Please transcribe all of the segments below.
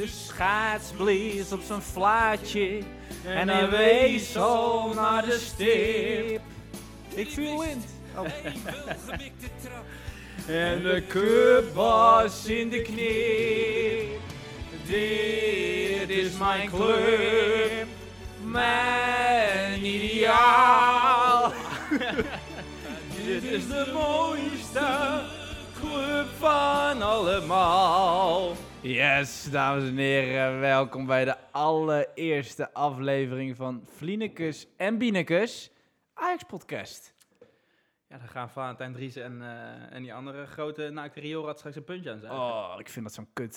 De schaats blies op zijn flaatje en hij wees zo naar de stip. Ik viel in. Oh. en de cup was in de knip. Dit is mijn club, mijn ideaal. Dit is de mooiste club van allemaal. Yes, dames en heren, welkom bij de allereerste aflevering van Vlienekus en Bienekus Ajax Podcast. Ja, dan gaan Valentijn Dries en, eh, en die andere grote naakte Riorat straks een puntje aan zijn. Oh, ik vind dat zo'n kut,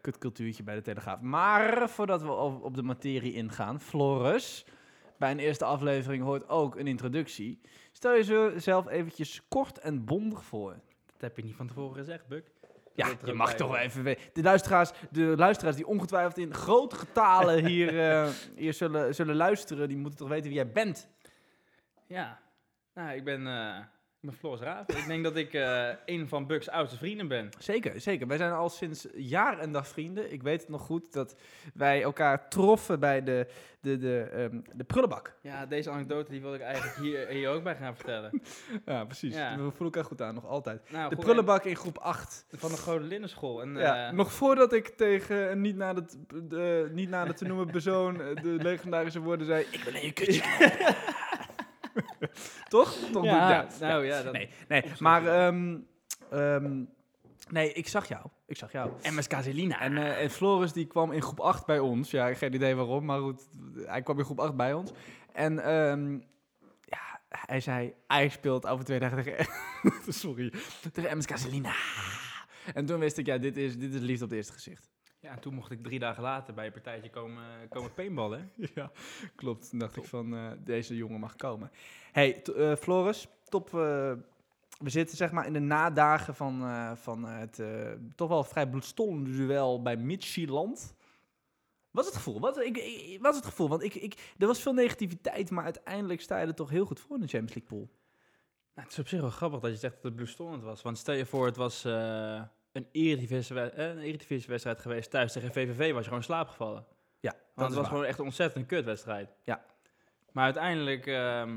kut cultuurtje bij de Telegraaf. Maar voordat we op, op de materie ingaan, Floris, bij een eerste aflevering hoort ook een introductie. Stel je zelf eventjes kort en bondig voor. Dat heb je niet van tevoren gezegd, Buk. Ja, je mag toch wel even weten. De luisteraars, de luisteraars die ongetwijfeld in grote getalen hier, eh, hier zullen, zullen luisteren, die moeten toch weten wie jij bent. Ja, nou, ik ben, eh ben Floris Raaf. ik denk dat ik eh, een van Buck's oudste vrienden ben. Zeker, zeker. Wij zijn al sinds jaar en dag vrienden. Ik weet het nog goed dat wij elkaar troffen bij de, de, de, ehm, de prullenbak. Ja, deze anekdote die wil ik eigenlijk hier, hier ook bij gaan vertellen. Ja, precies. Ja. We voelen elkaar goed aan, nog altijd. Nou, De goed, prullenbak in groep 8. en- Van de Grote Linnenschool. En, Ja, eh, nog voordat ik tegen een niet te- de, niet nader te noemen persoon eh, de legendarische woorden zei... Ik ben in je kutje. Toch? Toch ja, nou ja, dat, Nee, nee. maar... ehm, ehm, nee, ik zag jou. Ik zag jou. MSK Zelina. En, eh, en Floris die kwam in groep 8 bij ons. Ja, geen idee waarom, maar goed. Hij kwam in groep 8 bij ons. En ehm, ja, hij zei, hij speelt over twee dagen tegen... Sorry. Tegen MSK Selina. En toen wist ik, ja, dit is, dit is liefde op het eerste gezicht. Ja, en toen mocht ik drie dagen later bij een partijtje komen, komen paintballen. Ja, klopt. Toen dacht ik van, eh, deze jongen mag komen. hey, eh, Floris, top. eh, we zitten zeg maar in de nadagen van, van het toch wel vrij bloedstollende duel bij Midtjylland. Wat is het gevoel? Wat, ik, ik, wat is het gevoel? Want ik, ik, er was veel negativiteit, maar uiteindelijk sta je er toch heel goed voor in de Champions League pool. Nou, het is op zich wel grappig dat je zegt dat het bloedstollend was. Want stel je voor, het was een eh, een Eredivisie-wedstrijd geweest thuis tegen VVV, was je gewoon in slaap gevallen. Ja, Want het was gewoon echt een ontzettend kutwedstrijd. Ja. Maar uiteindelijk, ehm,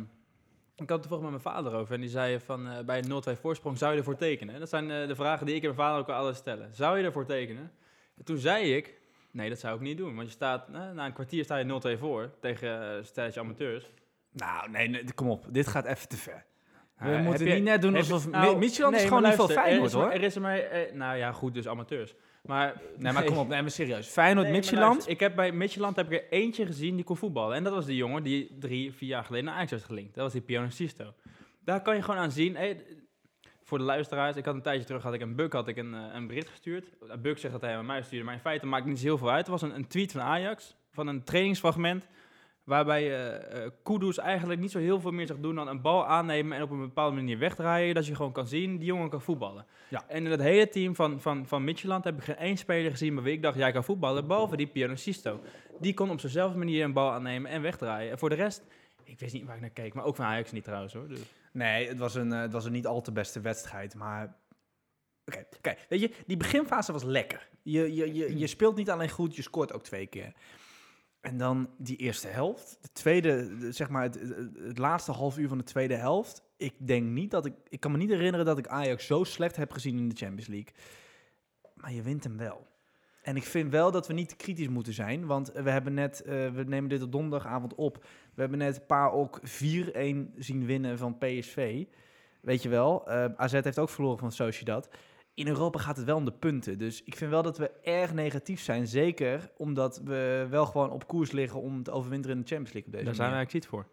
ik had het toevallig met mijn vader over en die zei van eh, bij een 0-2 voorsprong zou je ervoor tekenen. Dat zijn eh, de vragen die ik en mijn vader ook altijd stellen. Zou je ervoor tekenen? En toen zei ik, nee dat zou ik niet doen. Want je staat, na een kwartier sta je 0-2 voor tegen een stelletje amateurs. Nou, nee, nee, kom op. Dit gaat even te ver. We Nou, moeten je- niet net doen alsof... nou, is gewoon niet veel Feyenoord, hoor. Er is er maar, eh, nou ja, goed, dus amateurs. Maar, Nee, maar kom op. Nee, maar serieus. Feyenoord, Nee, luister, Ik heb bij Midtjylland heb ik er eentje gezien die kon voetballen. En dat was die jongen die drie, vier jaar geleden naar Ajax werd gelinkt. Dat was die Pione Sisto. Daar kan je gewoon aan zien. d- voor de luisteraars, ik had een tijdje terug had ik een Buk had ik een, eh, een bericht gestuurd. Buk zegt dat hij aan mij stuurde, maar in feite maakt het niet zo heel veel uit. Het was een, een tweet van Ajax, van een trainingsfragment. Waarbij eh eh Kudus eigenlijk niet zo heel veel meer zag doen dan een bal aannemen en op een bepaalde manier wegdraaien. Dat je gewoon kan zien, die jongen kan voetballen. Ja. En in het hele team van, van, van Midtjylland heb ik geen één speler gezien bij wie ik dacht, jij kan voetballen, behalve die Piano Sisto. Die kon op zijnzelfde manier een bal aannemen en wegdraaien. En voor de rest, ik wist niet waar ik naar keek, maar ook van Ajax niet trouwens hoor. Dus. Nee, het was een, eh, het was een niet al te beste wedstrijd, maar... Oké, oké. weet je, die beginfase was lekker. Je, je, je, je speelt niet alleen goed, je scoort ook twee keer. En dan die eerste helft, de tweede, de- zeg maar het, laatste half uur van de tweede helft. Ik denk niet dat ik, ik kan me niet herinneren dat ik Ajax zo slecht heb gezien in de Champions League. Maar je wint hem wel. En ik vind wel dat we niet kritisch moeten zijn, want we hebben net, eh, we nemen dit op donderdagavond op. We hebben net PAOK 4-1 zien winnen van PSV. Weet je wel, eh, AZ heeft ook verloren van Sociedad. In Europa gaat het wel om de punten. Dus ik vind wel dat we erg negatief zijn. Zeker omdat we wel gewoon op koers liggen om te overwinteren in de Champions League op deze Daar zijn we eigenlijk voor.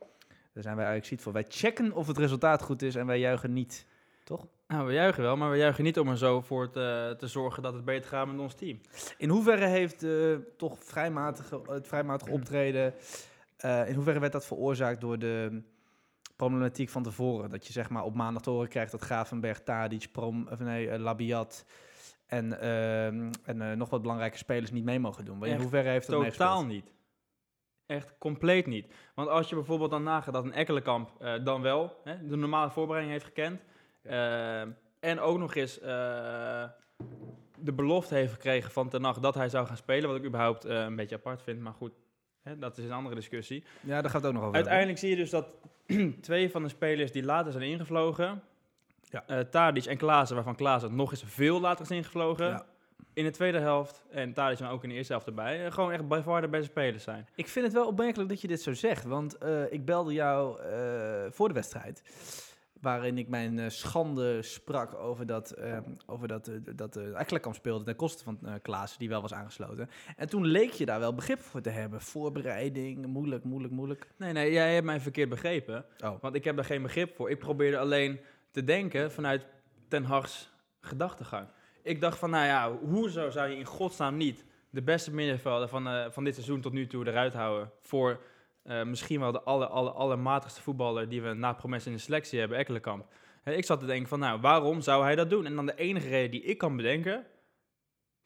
Daar zijn wij eigenlijk niet voor. Wij checken of het resultaat goed is en wij juichen niet. Toch? Nou, we juichen wel, maar we juichen niet om er zo voor te, te zorgen dat het beter gaat met ons team. In hoeverre heeft eh, toch vrijmatige, het vrijmatige optreden... eh, in hoeverre werd dat veroorzaakt door de problematiek van tevoren? Dat je zeg maar op maandag te horen krijgt dat Gravenberg, Tadic, Prom, of nee, eh, Labiat en, ehm, en eh, nog wat belangrijke spelers niet mee mogen doen. Maar in hoeverre heeft dat Totaal niet. Echt compleet niet. Want als je bijvoorbeeld dan nagaat dat een Ekkelenkamp eh, dan wel hè, de normale voorbereiding heeft gekend. eh, en ook nog eens, eh, de belofte heeft gekregen van Ten Hag dat hij zou gaan spelen. Wat ik überhaupt eh, een beetje apart vind, maar goed, hè, dat is een andere discussie. Ja, daar gaat het ook nog over. Uiteindelijk zie je dus dat twee van de spelers die later zijn ingevlogen, Ja. eh, Tadic en Klaassen, waarvan Klaassen nog eens veel later is ingevlogen, Ja. in de tweede helft, en Tadic dan ook in de eerste helft erbij, eh, gewoon echt far de beste spelers zijn. Ik vind het wel opmerkelijk dat je dit zo zegt, want eh, ik belde jou voor de wedstrijd. Waarin ik mijn eh, schande sprak over dat, eh over dat, eh, dat de Ekkelenkamp speelde ten koste van eh Klaas, die wel was aangesloten. En toen leek je daar wel begrip voor te hebben. Voorbereiding, moeilijk, moeilijk, moeilijk. Nee, nee, jij hebt mij verkeerd begrepen. Oh. Want ik heb daar geen begrip voor. Ik probeerde alleen te denken vanuit Ten Hag's gedachtegang. Ik dacht van, nou ja, hoezo zou je in godsnaam niet de beste middenvelder van, eh, van dit seizoen tot nu toe eruit houden voor eh, misschien wel de aller, aller, allermatigste voetballer die we na Promes in de selectie hebben, Ekkelenkamp. En ik zat te denken van, nou, waarom zou hij dat doen? En dan de enige reden die ik kan bedenken,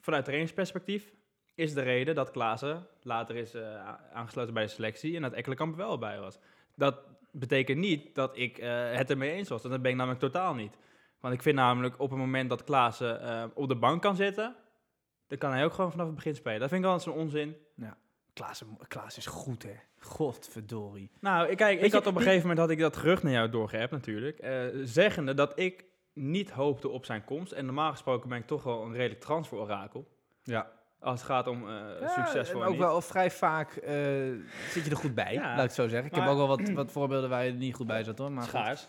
vanuit trainingsperspectief, is de reden dat Klaassen later is eh, aangesloten bij de selectie en dat Ekkelenkamp wel bij was. Dat betekent niet dat ik eh, het ermee eens was. Dat ben ik namelijk totaal niet. Want ik vind namelijk op het moment dat Klaassen op de bank kan zitten, dan kan hij ook gewoon vanaf het begin spelen. Dat vind ik eens een onzin. Klaas, Klaas is goed, hè? Godverdorie. Nou, ik, kijk, Weet ik je, had op een die- gegeven moment had ik dat gerucht naar jou doorgehebt natuurlijk. eh, zeggende dat ik niet hoopte op zijn komst. En normaal gesproken ben ik toch wel een redelijk transfer-orakel. Ja. Als het gaat om eh Ja, succesvol en ook niet. wel vrij vaak eh, zit je er goed bij, Ja. laat ik het zo zeggen. Ik heb ook wel wat, wat voorbeelden waar je er niet goed bij zat, hoor. Maar goed. Schaars.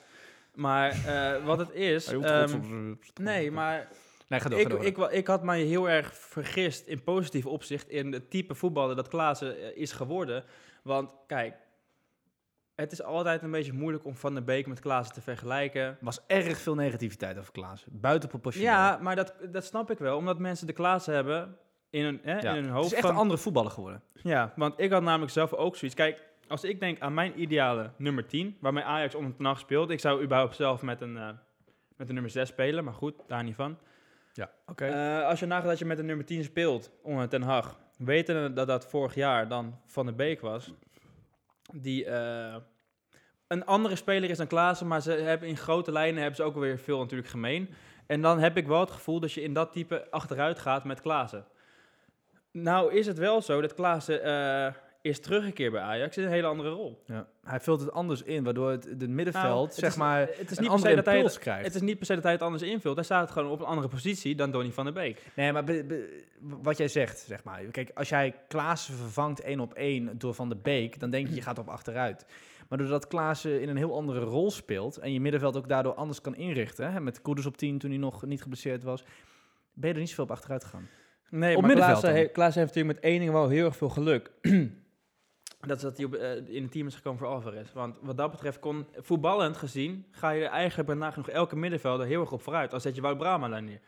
Maar eh, wat het is... Ehm, nee, maar Nee, ga door, ik, ga door. ik, ik had mij heel erg vergist in positief opzicht in het type voetballer dat Klaassen eh, is geworden. Want kijk, het is altijd een beetje moeilijk om Van der Beek met Klaassen te vergelijken. was erg veel negativiteit over Klaas. Buitenproportioneel. Ja, maar dat, dat snap ik wel, omdat mensen de Klaassen hebben in hun, hè, Ja. in hun Het hoofd. is echt van- een andere voetballer geworden. Ja, want ik had namelijk zelf ook zoiets. Kijk, als ik denk aan mijn ideale nummer 10, waarmee Ajax om ten nacht speelt. Ik zou überhaupt zelf met een, eh, met een nummer 6 spelen, maar goed, daar niet van. Ja, oké. Eh, als je nagaat dat je met een nummer 10 speelt, onder Ten Hag, weten dat dat vorig jaar dan Van der Beek was, die eh, een andere speler is dan Klaassen, maar ze hebben in grote lijnen hebben ze ook weer veel natuurlijk gemeen. En dan heb ik wel het gevoel dat je in dat type achteruit gaat met Klaassen. Nou is het wel zo dat Klaassen eh, is teruggekeerd bij Ajax in een hele andere rol. ja. Hij vult het anders in, waardoor het, het middenveld, Nou, het zeg is- maar, het is een niet per se andere dat hij het, krijgt. het is niet per se dat hij het anders invult. Hij staat gewoon op een andere positie dan Donny van der Beek. Nee, maar be- be- wat jij zegt, zeg maar. Kijk, als jij Klaassen vervangt één op één door Van de Beek, dan denk je, je gaat op achteruit. Maar doordat Klaassen in een heel andere rol speelt en je middenveld ook daardoor anders kan inrichten, hè, met Koeders op 10 toen hij nog niet geblesseerd was, ben je er niet zoveel op achteruit gegaan. Nee, Op maar middenveld Klaassen, he- Klaassen heeft natuurlijk met één ding wel heel erg veel geluk. dat is dat hij op, eh, in het team is gekomen voor Alvarez. Want wat dat betreft kon, voetballend gezien, ga je er eigenlijk bij nagenoeg elke middenvelder heel erg op vooruit. Als zet je Wout Brama daar neer.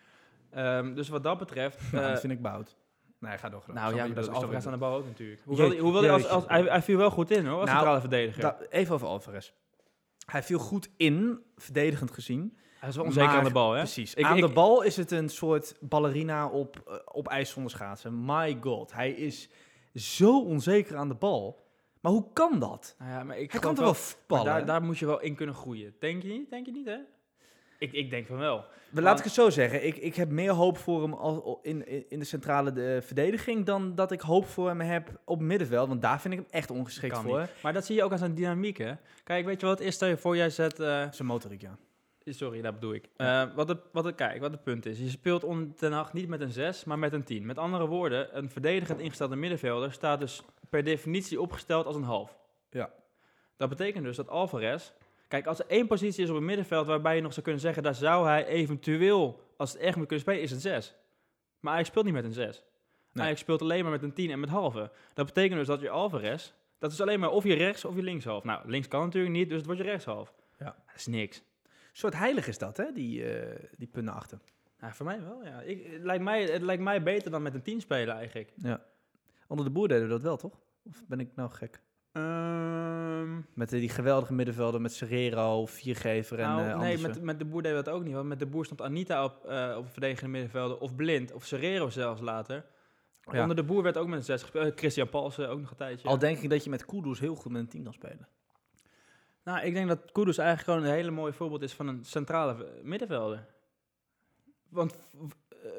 Ehm, dus wat dat betreft... Nou, eh, dat vind ik bout. Nee, ga door. nou ja, dat is Alvarez aan de bal ook natuurlijk. Hoewel, hij- hoewel hij, als, als, hij, hij viel wel goed in hoor, als Nou, centrale verdediger. Da- even over Alvarez. Hij viel goed in, verdedigend gezien. hij is wel onzeker maar- aan de bal hè. Precies. Ik- Aan ik- de bal is het een soort ballerina op, eh, op ijs zonder schaatsen. My god, hij is zo onzeker aan de bal. Maar hoe kan dat? Nou ja, maar ik Hij kan toch wel Maar voetballen? daar, daar moet je wel in kunnen groeien. Denk je niet? Denk je niet, hè? Ik, ik denk van wel. We Laat ik het zo zeggen. Ik, ik heb meer hoop voor hem al, in, in, in de centrale de, verdediging... dan dat ik hoop voor hem heb op middenveld. Want daar vind ik hem echt ongeschikt Kan voor. Maar dat zie je ook aan zijn dynamiek, hè? Kijk, weet je wat het is? Stel je voor, jij zet... eh, Zijn motoriek, ja. Sorry, dat bedoel ik. Eh, wat, het, wat het, kijk, wat het punt is. Je speelt onder ten Hag niet met een 6, maar met een 10. Met andere woorden, een verdedigend ingestelde middenvelder... staat dus per definitie opgesteld als een half. Ja. Dat betekent dus dat Alvarez... Kijk, als er één positie is op het middenveld waarbij je nog zou kunnen zeggen... daar zou hij eventueel, als het echt moet kunnen spelen, is het 6. Maar hij speelt niet met een 6. Nee. Hij speelt alleen maar met een 10 en met halve. Dat betekent dus dat je Alvarez... Dat is alleen maar of je rechts of je linkshalf. Nou, links kan natuurlijk niet, dus het wordt je rechtshalf. Ja. Dat is niks. Een soort heilig is dat, hè? Die, eh die punten achter. Nou, voor mij wel, ja. Ik, het, lijkt mij, het lijkt mij beter dan met een 10 spelen eigenlijk. Ja. Onder de boer deden we dat wel, toch? Of ben ik nou gek? Ehm, Met eh, die geweldige middenvelden met Serrero, Viergever en nou, eh nee, met, met de boer deden we dat ook niet. Want met de boer stond Anita op, eh op verdedigende middenvelden. Of Blind, of Serrero zelfs later. Ja. Onder de boer werd ook met een 6 gespeeld. Christian Paulsen ook nog een tijdje. Al denk ik dat je met Kudus heel goed met een team kan spelen. Nou, ik denk dat Kudus eigenlijk gewoon een hele mooi voorbeeld is van een centrale v- middenvelder. Want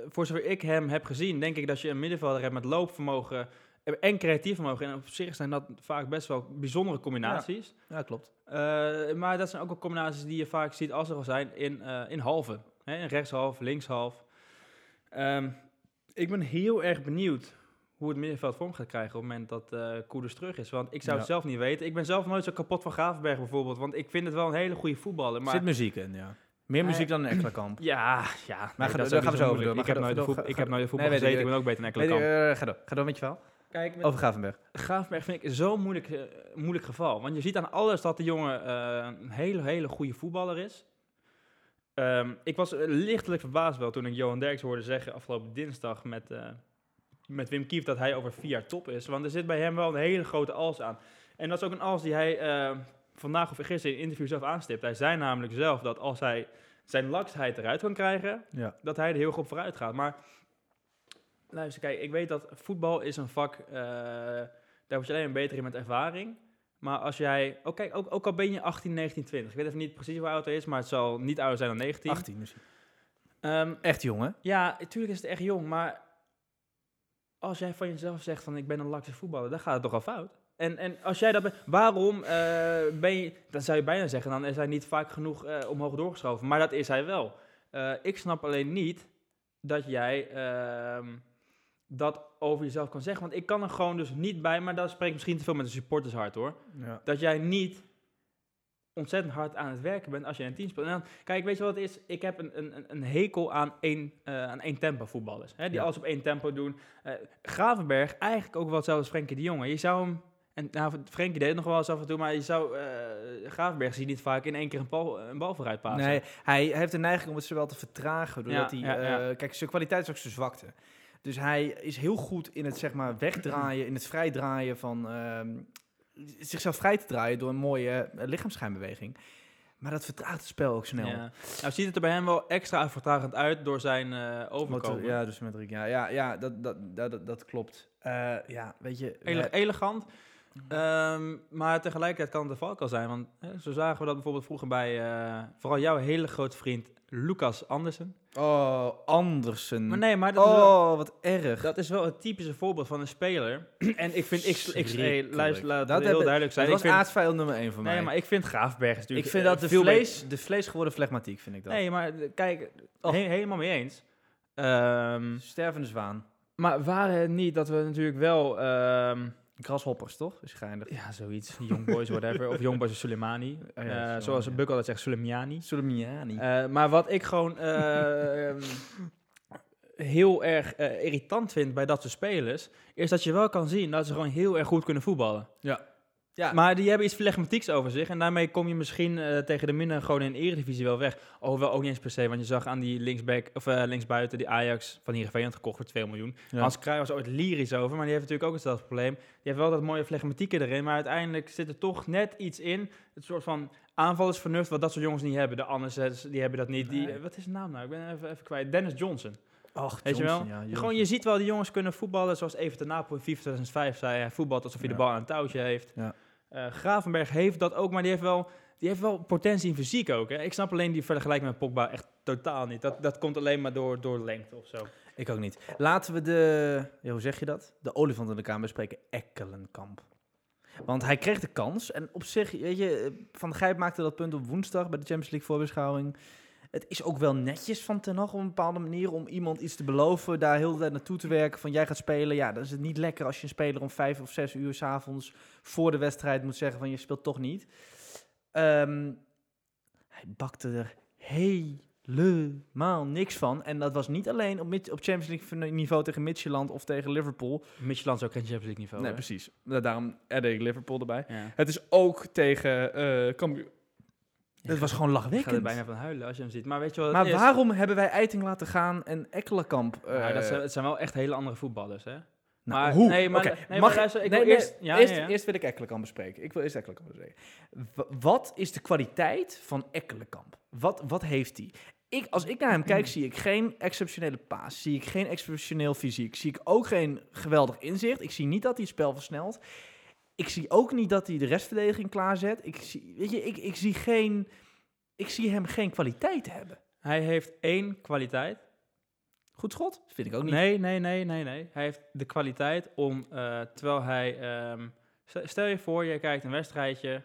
voor zover ik hem heb gezien, denk ik dat je een middenvelder hebt met loopvermogen eh, en creatief vermogen. En op zich zijn dat vaak best wel bijzondere combinaties. Ja, klopt. Eh, maar dat zijn ook wel combinaties die je vaak ziet als er al zijn in, eh in halven. Hè, in rechtshalf, linkshalf. Ehm, ik ben heel erg benieuwd hoe het middenveld vorm gaat krijgen op het moment dat Koeders terug is. Want ik zou het zelf niet weten. Ik ben zelf nooit zo kapot van Gravenberg bijvoorbeeld. Want ik vind het wel een hele goede voetballer. Er Maar zit muziek in, ja. Meer muziek dan een Ekkelenkamp. ja, ja. Maar nee, ga- dat gaan we zo over maar Ik heb nooit ik heb nooit de voetbal Nee, gezeten. ik. Ben ook beter Nee, Ekkelenkamp. eh, ga door. Ga door met je verhaal. Kijk, met Over Gravenberg. Gravenberg vind ik zo'n moeilijk, eh, moeilijk geval. Want je ziet aan alles dat de jongen een hele, hele goede voetballer is. Ehm, ik was lichtelijk verbaasd wel toen ik Johan Derks hoorde zeggen afgelopen dinsdag met, met Wim Kief dat hij over vier jaar top is. Want er zit bij hem wel een hele grote als aan. En dat is ook een als die hij eh, vandaag of gisteren in een interview zelf aanstipt. Hij zei namelijk zelf dat als hij zijn laksheid eruit kan krijgen, Ja. dat hij er heel goed op vooruit gaat. Maar luister, kijk, ik weet dat voetbal is een vak, eh, daar word je alleen beter in met ervaring. Maar als jij, ook, kijk, ook, ook al ben je 18, 19, 20, ik weet even niet precies hoe oud hij is, maar het zal niet ouder zijn dan 19. 18 misschien. Ehm, Echt jong, hè? ja, natuurlijk is het echt jong, maar als jij van jezelf zegt van ik ben een lakse voetballer, dan gaat het toch al fout. En, en als jij dat bent, waarom eh, ben je, dan zou je bijna zeggen, dan is hij niet vaak genoeg eh, omhoog doorgeschoven. Maar dat is hij wel. Eh, ik snap alleen niet dat jij ehm, dat over jezelf kan zeggen. Want ik kan er gewoon dus niet bij, maar dat spreekt misschien te veel met een supportershart hoor. Ja. Dat jij niet ontzettend hard aan het werken bent als je in een team speelt. En dan, kijk, weet je wat het is? Ik heb een, een, een hekel aan één, eh, aan één tempo voetballers. Hè, die Ja. alles op één tempo doen. Eh, Gravenberg, eigenlijk ook wel hetzelfde als Frenkie de Jonge. Je zou hem... En nou, Frenkie deed het nog wel eens af en toe, maar je zou eh Gravenberg zie je niet vaak in één keer een bal, een bal vooruit passen. Nee, hij, hij heeft de neiging om het zowel te vertragen. Doordat Ja, hij, ja, kijk, zijn kwaliteit is ook zijn zwakte. Dus hij is heel goed in het zeg maar wegdraaien, in het vrijdraaien van ehm, zichzelf vrij te draaien door een mooie eh, lichaamsschijnbeweging. Maar dat vertraagt het spel ook snel. Ja. Nou ziet het er bij hem wel extra vertragend uit door zijn eh overkomen. Ja, dus met drie. Ja, ja, ja dat, dat, dat, dat, klopt. Eh, ja, weet je. Ele- elegant. Ehm, maar tegelijkertijd kan het de valk al zijn. Want hè, zo zagen we dat bijvoorbeeld vroeger bij eh, vooral jouw hele grote vriend Lucas Andersen. oh, Andersen. Maar nee, maar dat, is wel, oh, wat erg. dat is wel het typische voorbeeld van een speler. en ik vind, ik, Verschrikkelijk. luister, laat Dat heel duidelijk zijn. dat Ik was vind, nummer 1 voor mij. nee, maar ik vind Graafberg natuurlijk ik vind eh, dat de veel vlees, de vlees geworden flegmatiek, vind ik dat. Nee, maar eh, kijk, Oh. he- helemaal mee eens. Ehm, Stervende zwaan. maar waren het niet dat we natuurlijk wel... ehm, Grashoppers, toch? Is geinig. ja, zoiets. Young Boys, whatever. of Young Boys of Soleimani. Oh ja, Eh, zoals. Buk altijd zegt, Soleimani. Soleimani. Eh, maar wat ik gewoon eh, ehm, heel erg irritant vind bij dat soort spelers, is dat je wel kan zien dat ze gewoon heel erg goed kunnen voetballen. ja. Ja, Maar die hebben iets flegmatieks over zich en daarmee kom je misschien eh, tegen de minder gewoon in de eredivisie wel weg. Oh, wel ook niet eens per se, want je zag aan die linksback, of eh, linksbuiten, die Ajax van Heerenveen had gekocht voor 2 miljoen. Ja. Hans Kraaij was ooit lyrisch over, maar die heeft natuurlijk ook hetzelfde probleem. Die heeft wel dat mooie flegmatieke erin, maar uiteindelijk zit er toch net iets in. Het soort van aanvallersvernuft wat dat soort jongens niet hebben. De Andersens, die hebben dat niet. Die, Nee. eh, wat is zijn naam nou? Ik ben even, even kwijt. Dennis Johnson. Och, Weet je wel? Johnson, ja, Gewoon, je ziet wel, die jongens kunnen voetballen zoals Everton Napoli in FIFA 2005 zei. Hij voetbalt alsof hij Ja. de bal aan een touwtje heeft. Ja. Eh, Gravenberg heeft dat ook, maar die heeft wel, die heeft wel potentie in fysiek ook. Hè? Ik snap alleen die vergelijking met Pogba echt totaal niet. Dat, dat komt alleen maar door, door lengte of zo. Ik ook niet. Laten we de, hoe zeg je dat? De olifant in de kamer bespreken. Ekkelenkamp. Want hij kreeg de kans. En op zich, weet je, eh, Van Gijp maakte dat punt op woensdag bij de Champions League voorbeschouwing. Het is ook wel netjes van Ten Hag op een bepaalde manier om iemand iets te beloven, daar heel de tijd naartoe te werken van jij gaat spelen. Ja, dan is het niet lekker als je een speler om vijf of zes uur s'avonds voor de wedstrijd moet zeggen van je speelt toch niet. Ehm, hij bakte er helemaal niks van. En dat was niet alleen op, Champions League niveau tegen Midtjylland of tegen Liverpool. Michelin is ook geen Champions League niveau. nee, hè? precies. Daarom added ik Liverpool erbij. Ja. Het is ook tegen eh Cambuur. Ja, Het was gewoon Ik ga er lachwekkend. bijna van huilen als je hem ziet. Maar weet je wat Maar is? waarom hebben wij Eiting laten gaan en Ekkelenkamp? Ja, dat eh, zijn, het zijn wel echt hele andere voetballers, hè? nou, maar- hoe? nee, maar- Oké, nee, maar mag luister, ik nee, wil eerst- ja, eerst, ja, eerst wil ik Ekkelenkamp bespreken. Ik wil eerst Ekkelenkamp bespreken. Wat is de kwaliteit van Ekkelenkamp? Wat, wat heeft hij? Ik, als ik naar hem kijk, zie ik geen exceptionele paas. Zie ik geen exceptioneel fysiek. Zie ik ook geen geweldig inzicht. Ik zie niet dat hij het spel versnelt. Ik zie ook niet dat hij de restverdediging klaarzet. Ik zie, weet je, ik, ik, zie geen, ik zie hem geen kwaliteit hebben. Hij heeft één kwaliteit. Goed schot? Vind ik ook niet. Nee, nee, nee, nee, nee. Hij heeft de kwaliteit om, eh, terwijl hij... ehm, stel- je voor, je kijkt een wedstrijdje,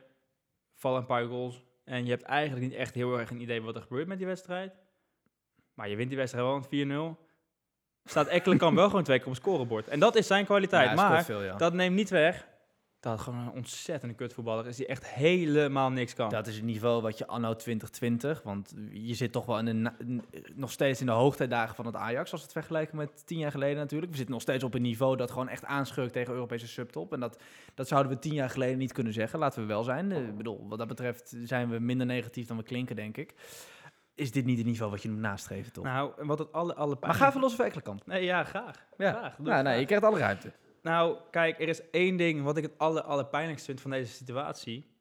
vallen een paar goals... en je hebt eigenlijk niet echt heel erg een idee wat er gebeurt met die wedstrijd. Maar je wint die wedstrijd wel met 4-0. Staat Ekkelenkamp wel gewoon twee keer op het scorebord. En dat is zijn kwaliteit. Ja, maar veel, ja. dat neemt niet weg dat gewoon een ontzettende kutvoetballer is... die echt helemaal niks kan. Dat is het niveau wat je anno 2020, want je zit toch wel in nog steeds in de hoogtijdagen van het Ajax, als we het vergelijken met tien jaar geleden natuurlijk. We zitten nog steeds op een niveau dat gewoon echt aanschurkt tegen Europese subtop. En dat, dat zouden we tien jaar geleden niet kunnen zeggen, laten we wel zijn. Eh, Ik bedoel, wat dat betreft zijn we minder negatief dan we klinken, denk ik. Is dit niet het niveau wat je moet nastreven, toch? Nou, en wat het alle, alle maar ga even los van Ekkelenkamp. Nee, ja, graag. Ja. graag. Nou, nee, graag. je krijgt alle ruimte. Nou, kijk, er is één ding wat ik het aller, allerpijnlijkst vind van deze situatie.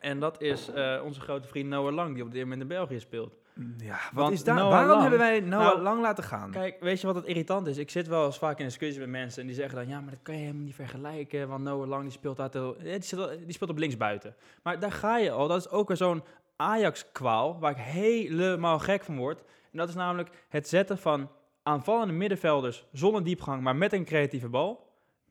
En dat is eh, onze grote vriend Noah Lang, die op dit moment in België speelt. Ja, wat Want is daar? Noah Waarom Lang- hebben wij Noah Nou, lang laten gaan? Kijk, weet je wat het irritant is? Ik zit wel eens vaak in discussies met mensen en die zeggen dan... ja, maar dat kan je helemaal niet vergelijken, want Noah Lang die speelt, uit de, eh, die, wel- die speelt op linksbuiten. Maar daar ga je al. Dat is ook weer zo'n Ajax-kwaal waar ik helemaal gek van word. En dat is namelijk het zetten van aanvallende middenvelders zonder diepgang, maar met een creatieve bal.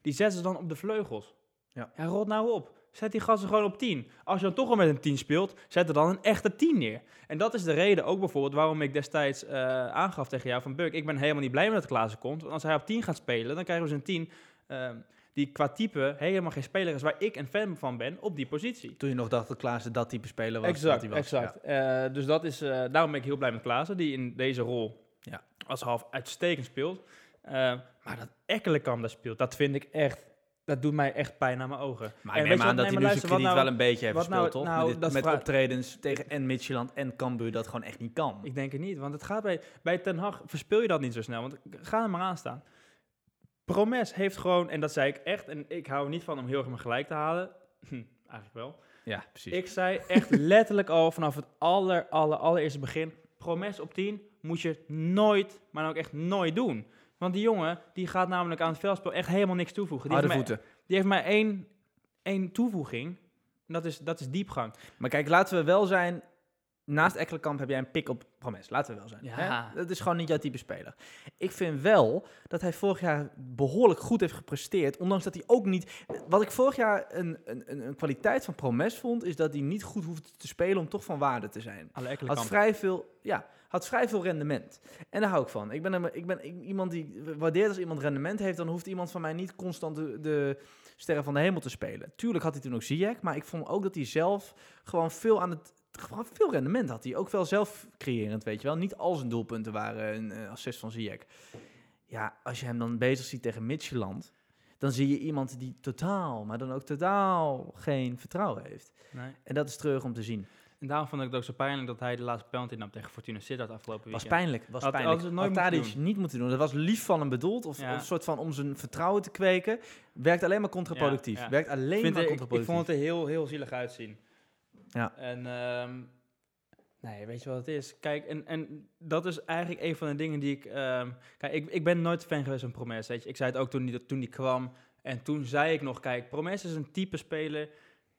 Die zetten ze dan op de vleugels. Ja. ja rot nou op. Zet die gasten gewoon op 10. Als je dan toch al met een 10 speelt, zet er dan een echte 10 neer. En dat is de reden ook bijvoorbeeld waarom ik destijds eh, aangaf tegen jou van Buk. Ik ben helemaal niet blij met dat Klaassen komt. Want als hij op 10 gaat spelen, dan krijgen we dus een 10 ehm, die qua type helemaal geen speler is waar ik een fan van ben op die positie. Toen je nog dacht dat Klaassen dat type speler was. Exact, dat was. exact. Eh, dus dat is, eh, daarom ben ik heel blij met Klaassen, die in deze rol Ja. als half uitstekend speelt. Eh, maar dat Ekkelenkamp daar speelt, dat vind ik echt, dat doet mij echt pijn aan mijn ogen. Maar En ik neem aan dat Nee, hij nu zijn krediet nou- wel een beetje heeft nou- gespeeld, toch? nou, met dit- optredens tegen en Midtjylland en Cambuur dat gewoon echt niet kan. Ik denk het niet, want het gaat bij, bij Ten Hag verspil je dat niet zo snel, want ga er maar aan staan. Promes heeft gewoon, en dat zei ik echt, en ik hou er niet van om heel erg mijn gelijk te halen, hm, eigenlijk wel. ja, precies. Ik zei echt letterlijk al vanaf het aller, aller, allereerste begin, Promes op 10 moet je nooit, maar ook echt nooit doen. Want die jongen, die gaat namelijk aan het veldspel echt helemaal niks toevoegen. Die Harde heeft, maar, voeten. die heeft maar één, één toevoeging, en dat is, dat is diepgang. Maar kijk, laten we wel zijn. Naast Ekkelenkamp heb jij een pik op Promes. Laten we wel zijn. Ja. Hè? Dat is gewoon niet jouw type speler. Ik vind wel dat hij vorig jaar behoorlijk goed heeft gepresteerd. Ondanks dat hij ook niet... Wat ik vorig jaar een, een, een, kwaliteit van Promes vond... is dat hij niet goed hoefde te spelen om toch van waarde te zijn. Alle Had vrij veel, ja, had vrij veel rendement. En daar hou ik van. Ik ben, een- ik ben iemand die waardeert als iemand rendement heeft, dan hoeft iemand van mij niet constant de, de sterren van de hemel te spelen. Tuurlijk had hij toen ook Ziyech, maar ik vond ook dat hij zelf gewoon veel aan het gewoon veel rendement had hij. Ook wel zelf creërend, weet je wel. Niet al zijn doelpunten waren een assist van Ziyech. Ja, als je hem dan bezig ziet tegen Midtjylland, dan zie je iemand die totaal, maar dan ook totaal geen vertrouwen heeft. Nee. En dat is treurig om te zien. En daarom vond ik het ook zo pijnlijk dat hij de laatste penalty nam tegen Fortuna Sittard afgelopen Was pijnlijk, was Had- pijnlijk. had nooit Had moeten niet moeten doen. Dat was lief van hem bedoeld, of, Ja. of een soort van om zijn vertrouwen te kweken. Werkt alleen maar contraproductief. Ja. Werkt alleen maar ik, ik contraproductief. vond het er heel, heel zielig uitzien. Ja. En, ehm, nee, weet je wat het is? Kijk, en, en dat is eigenlijk een van de dingen die ik... ehm, kijk, ik, ik ben nooit fan geweest van Promes, weet je. Ik zei het ook toen die, toen die kwam. En toen zei ik nog, kijk, Promes is een type speler...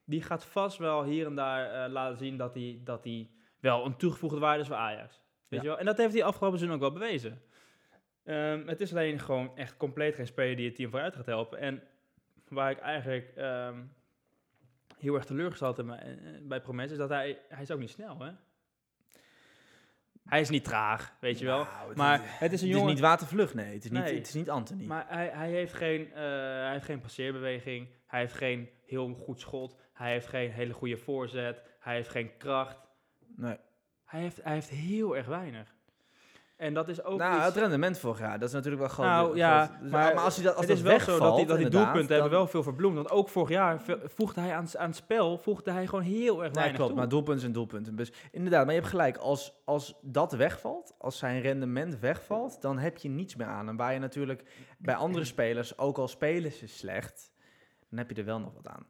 die gaat vast wel hier en daar eh, laten zien dat hij, dat hij wel een toegevoegde waarde is voor Ajax. Weet Ja. je wel? En dat heeft hij afgelopen seizoen ook wel bewezen. Ehm, het is alleen gewoon echt compleet geen speler die het team vooruit gaat helpen. En waar ik eigenlijk ehm, heel erg teleurgesteld bij, eh, bij Promes, is dat hij, hij is ook niet snel, hè? Hij is niet traag, weet je wel. Nou, het Maar is- het is een Het is jongen... niet watervlug, nee. Het is niet, Nee. het is niet Anthony. Maar hij, hij, heeft geen, eh, hij heeft geen passeerbeweging. Hij heeft geen heel goed schot. Hij heeft geen hele goede voorzet. Hij heeft geen kracht. nee. Hij heeft, hij heeft heel erg weinig. En dat is ook Nou, iets... het rendement vorig jaar, dat is natuurlijk wel groot. Nou, ja, groot- dus- maar als hij dat, als het dat is wel wegvalt, zo dat die, dat doelpunten dan- hebben wel veel verbloemd. Want ook vorig jaar voegde hij aan, aan het spel voegde hij gewoon heel erg Nee, weinig klopt, toe. maar doelpunten zijn doelpunten. Dus inderdaad, maar je hebt gelijk. Als, als dat wegvalt, als zijn rendement wegvalt, dan heb je niets meer aan. En waar je natuurlijk bij andere spelers, ook al spelen ze slecht, dan heb je er wel nog wat aan.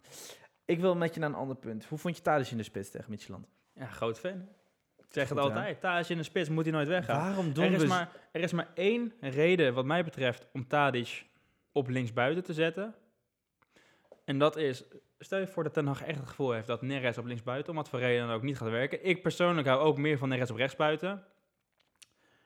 Ik wil met je naar een ander punt. Hoe vond je Tadic in de spits tegen Midtjylland? Ja, groot fan. Ik zeg het Goed, altijd. Thadis in de spits moet hij nooit weggaan. Waarom doen Er is, we... maar, er is maar één reden, wat mij betreft, om Tadic op linksbuiten te zetten. En dat is, stel je voor dat Ten Hag echt het gevoel heeft dat Neres op linksbuiten, om wat voor reden dan ook, niet gaat werken. Ik persoonlijk hou ook meer van Neres op rechtsbuiten.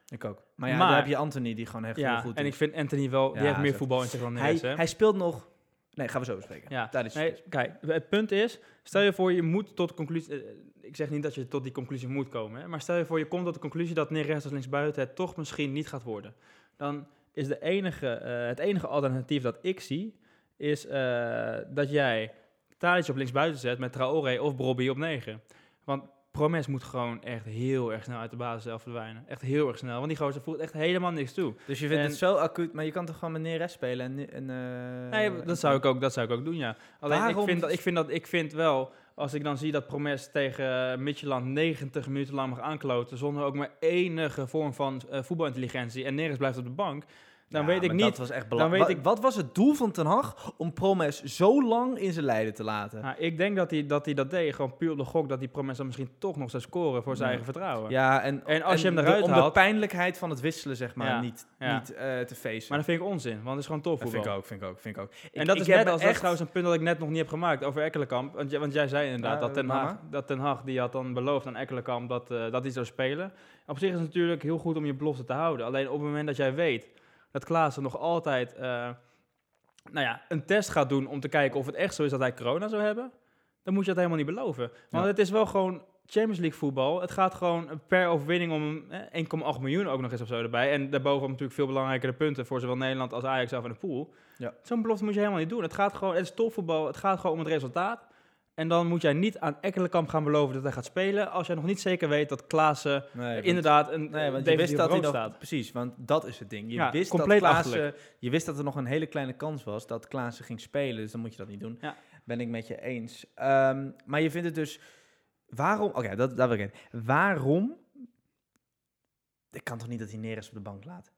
Ik ook. Maar ja, Maar- daar heb je Anthony die gewoon echt heel Ja, goed en doet. ik vind Anthony wel, die Ja, heeft meer voetbal in zich dan hij, Neres, hè? hij speelt nog... Nee, gaan we zo bespreken. Ja, is nee, kijk, het punt is, stel je voor je moet tot de conclusie, eh, ik zeg niet dat je tot die conclusie moet komen, hè, maar stel je voor je komt tot de conclusie dat Neres als linksbuiten het toch misschien niet gaat worden. Dan is de enige, eh, het enige alternatief dat ik zie, is eh, dat jij Tadic op linksbuiten zet met Traoré of Brobby op 9. Want Promes moet gewoon echt heel erg snel uit de basis zelf verdwijnen. Echt heel erg snel, want die gozer voelt echt helemaal niks toe. Dus je vindt En- het zo acuut, maar je kan toch gewoon met Neres spelen en... en eh, Nee, dat zou ik ook, dat zou ik ook doen, ja. Alleen Waarom- ik vind, dat, ik, vind dat, ik vind wel, als ik dan zie dat Promes tegen uh, Midtjylland 90 minuten lang mag aankloten, zonder ook maar enige vorm van eh, voetbalintelligentie en Neres blijft op de bank, dan Ja, weet ik niet... Dat was echt belangrijk. ik- wat was het doel van Ten Hag om Promes zo lang in zijn lijden te laten? Nou, ik denk dat hij, dat hij dat deed, gewoon puur op de gok, dat die Promes dan misschien toch nog zou scoren voor zijn eigen vertrouwen. Ja, en, En als je hem de- eruit om de haalt- pijnlijkheid van het wisselen, zeg maar, Ja, niet, ja. niet eh, te feesten. Maar dat vind ik onzin, want het is gewoon tof dat vind ik ook, vind ik ook, vind ik ook. En dat is net als dat echt- trouwens een punt dat ik net nog niet heb gemaakt over Ekkelenkamp. Want, jij- want jij zei inderdaad dat, ten? Haag, dat Ten Hag die had dan beloofd aan Ekkelenkamp dat, eh, dat hij zou spelen. Op zich is het natuurlijk heel goed om je belofte te houden. Alleen op het moment dat jij weet dat Klaassen nog altijd eh, nou ja, een test gaat doen om te kijken of het echt zo is dat hij corona zou hebben, dan moet je dat helemaal niet beloven. Want Ja. het is wel gewoon Champions League voetbal. Het gaat gewoon per overwinning om eh, 1,8 miljoen ook nog eens of zo erbij. En daarboven natuurlijk veel belangrijkere punten voor zowel Nederland als Ajax zelf in de pool. Ja. Zo'n belofte moet je helemaal niet doen. Het gaat gewoon, het is topvoetbal, het gaat gewoon om het resultaat. En dan moet jij niet aan Ekkelenkamp gaan beloven dat hij gaat spelen, als jij nog niet zeker weet dat Klaassen Nee, inderdaad een Nee, want je wist dat hij nog... staat. Precies, want dat is het ding. Je Ja, wist compleet dat Klaassen. Je wist dat er nog een hele kleine kans was dat Klaassen ging spelen, dus dan moet je dat niet doen. Ja. Ben ik met je eens. Ehm, maar je vindt het dus... Waarom... Oké, dat, dat wil ik weten. Waarom... Ik kan toch niet dat hij Neres op de bank laat?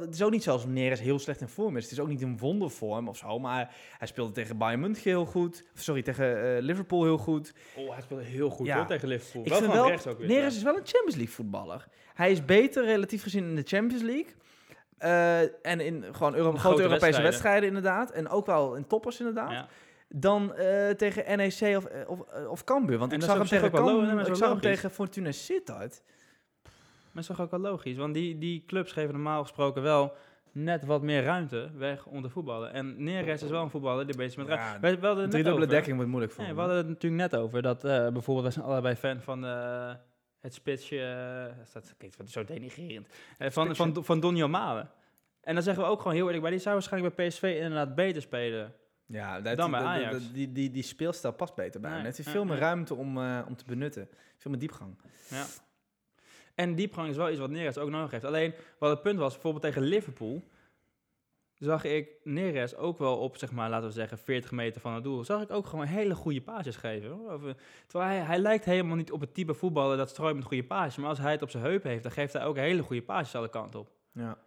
Het is ook niet zelfs Neres heel slecht in vorm is. Het is ook niet een wondervorm of zo, maar hij speelde tegen Bayern München heel goed. Of Sorry, tegen eh, Liverpool heel goed. Oh, hij speelde heel goed Ja. hoor, tegen Liverpool. Ik wel vind van wel, rechts ook weer. Neres is wel een Champions League voetballer. Hij is beter relatief gezien in de Champions League. Eh, en in gewoon Euro- grote, grote Europese wedstrijden. wedstrijden. inderdaad. En ook wel in toppers inderdaad. Ja. Dan eh, tegen NEC of, of, of Cambuur. Want En ik zag hem tegen, Cambuur- ik zag hem tegen Fortuna Sittard. Maar is toch ook wel logisch, want die, die clubs geven normaal gesproken wel net wat meer ruimte weg om te voetballen. En Neres is wel een voetballer die bezig is met Ja, ruimte. We, we hadden het Drie net dubbele dekking wordt moeilijk voor Nee, we hadden het natuurlijk net over dat eh, bijvoorbeeld, wij zijn allebei fan van eh, het spitsje, eh, dat klinkt wat zo denigrerend, van, Spitsje? van, van Donny Malen. En dan zeggen we ook gewoon heel eerlijk bij, die zou waarschijnlijk bij PSV inderdaad beter spelen. Ja, dat, Dan bij dat- dat- dat- die, die, die speelstijl past beter bij Nee, hem. Het heeft ja, veel meer ja. ruimte om, om te benutten. Veel meer diepgang. Ja. En diepgang is wel iets wat Neres ook nodig heeft. Alleen, wat het punt was, bijvoorbeeld tegen Liverpool, zag ik Neres ook wel op, zeg maar, laten we zeggen, 40 meter van het doel. Zag ik ook gewoon hele goede paasjes geven. hoor. Of, terwijl hij, hij lijkt helemaal niet op het type voetballer dat strooit met goede paasjes. Maar als hij het op zijn heup heeft, dan geeft hij ook hele goede paasjes alle kanten op. Ja.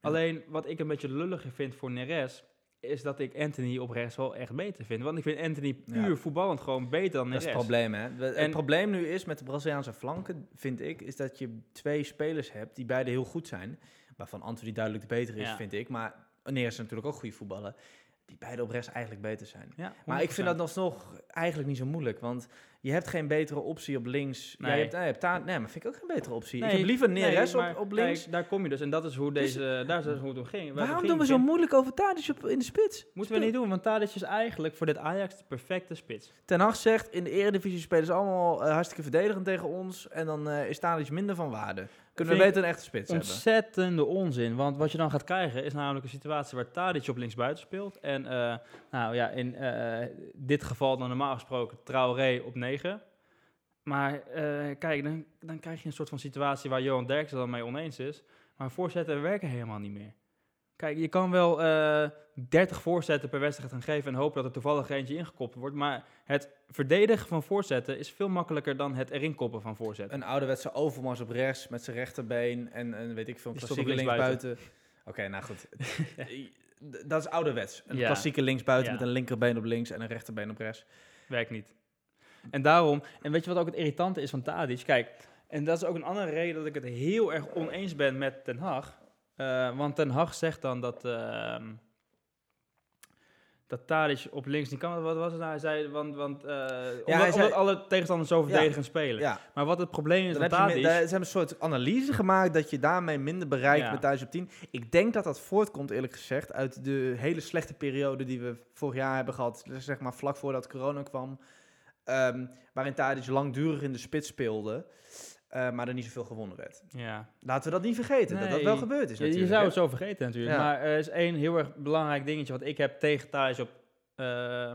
Alleen, wat ik een beetje lulliger vind voor Neres, is dat ik Anthony op rechts wel echt beter vind. Want ik vind Anthony puur Ja. voetballend gewoon beter dan Dat is het probleem, hè? Het En- probleem nu is met de Braziliaanse flanken, vind ik, is dat je twee spelers hebt die beide heel goed zijn. Waarvan Anthony duidelijk de betere is, Ja. vind ik. Maar Neres is natuurlijk ook goede voetballer. Die beide op rechts eigenlijk beter zijn. Ja, Maar ik vind dat 100%. alsnog eigenlijk niet zo moeilijk. Want je hebt geen betere optie op links. Ja, Nee. je hebt, nee, je hebt daar, nee, maar vind ik ook geen betere optie. Nee, ik heb liever Neres Nee, op, op links. kijk, daar kom je dus. En dat is hoe, Dus- deze, daar is dus hoe het om ging. Waar Waarom doen we zo moeilijk over Tadic op, in de spits? Moeten we niet doen, want Tadic is eigenlijk voor dit Ajax de perfecte spits. Ten Hag zegt, in de eredivisie spelen ze allemaal eh, hartstikke verdedigend tegen ons. En dan eh, is Tadic minder van waarde. Kunnen we beter een echte spits hebben. Ontzettende onzin. Want wat je dan gaat krijgen is namelijk een situatie waar Tadic op linksbuiten speelt. En eh, nou ja, in eh, dit geval dan normaal gesproken Traoré op 9. Maar eh, kijk, dan, dan krijg je een soort van situatie waar Johan Derksen dan mee oneens is. Maar voorzetten werken helemaal niet meer. Kijk, je kan wel eh 30 voorzetten per wedstrijd gaan geven en hopen dat er toevallig eentje ingekopt wordt. Maar het verdedigen van voorzetten is veel makkelijker dan het erin koppen van voorzetten. Een ouderwetse overmars op rechts met zijn rechterbeen en, en weet ik veel, een klassieke linksbuiten. Oké, nou goed. Dat is ouderwets. Een Ja. klassieke linksbuiten Ja. met een linkerbeen op links en een rechterbeen op rechts. Werkt niet. En daarom, en weet je wat ook het irritante is van Tadic? Kijk, en dat is ook een andere reden dat ik het heel erg oneens ben met Ten Hag. Eh, want Ten Hag zegt dan dat, ehm, dat Tadic op links niet kan. Wat was het nou? Hij zei, want, want uh, omdat, zei- omdat alle tegenstanders zo verdedigend spelen. Ja, Maar wat het probleem is je, Tadic... ze hebben een soort analyse gemaakt dat je daarmee minder bereikt met thuis op 10. Ik denk dat dat voortkomt, eerlijk gezegd, uit de hele slechte periode die we vorig jaar hebben gehad. Zeg maar vlak voordat corona kwam. ehm, waarin Tadic langdurig in de spits speelde. Eh, maar er niet zoveel gewonnen werd. ja. Laten we dat niet vergeten, dat dat wel gebeurd is Je, natuurlijk. je zou het zo vergeten natuurlijk. Ja. Maar er is één heel erg belangrijk dingetje wat ik heb tegen Tadic op, eh,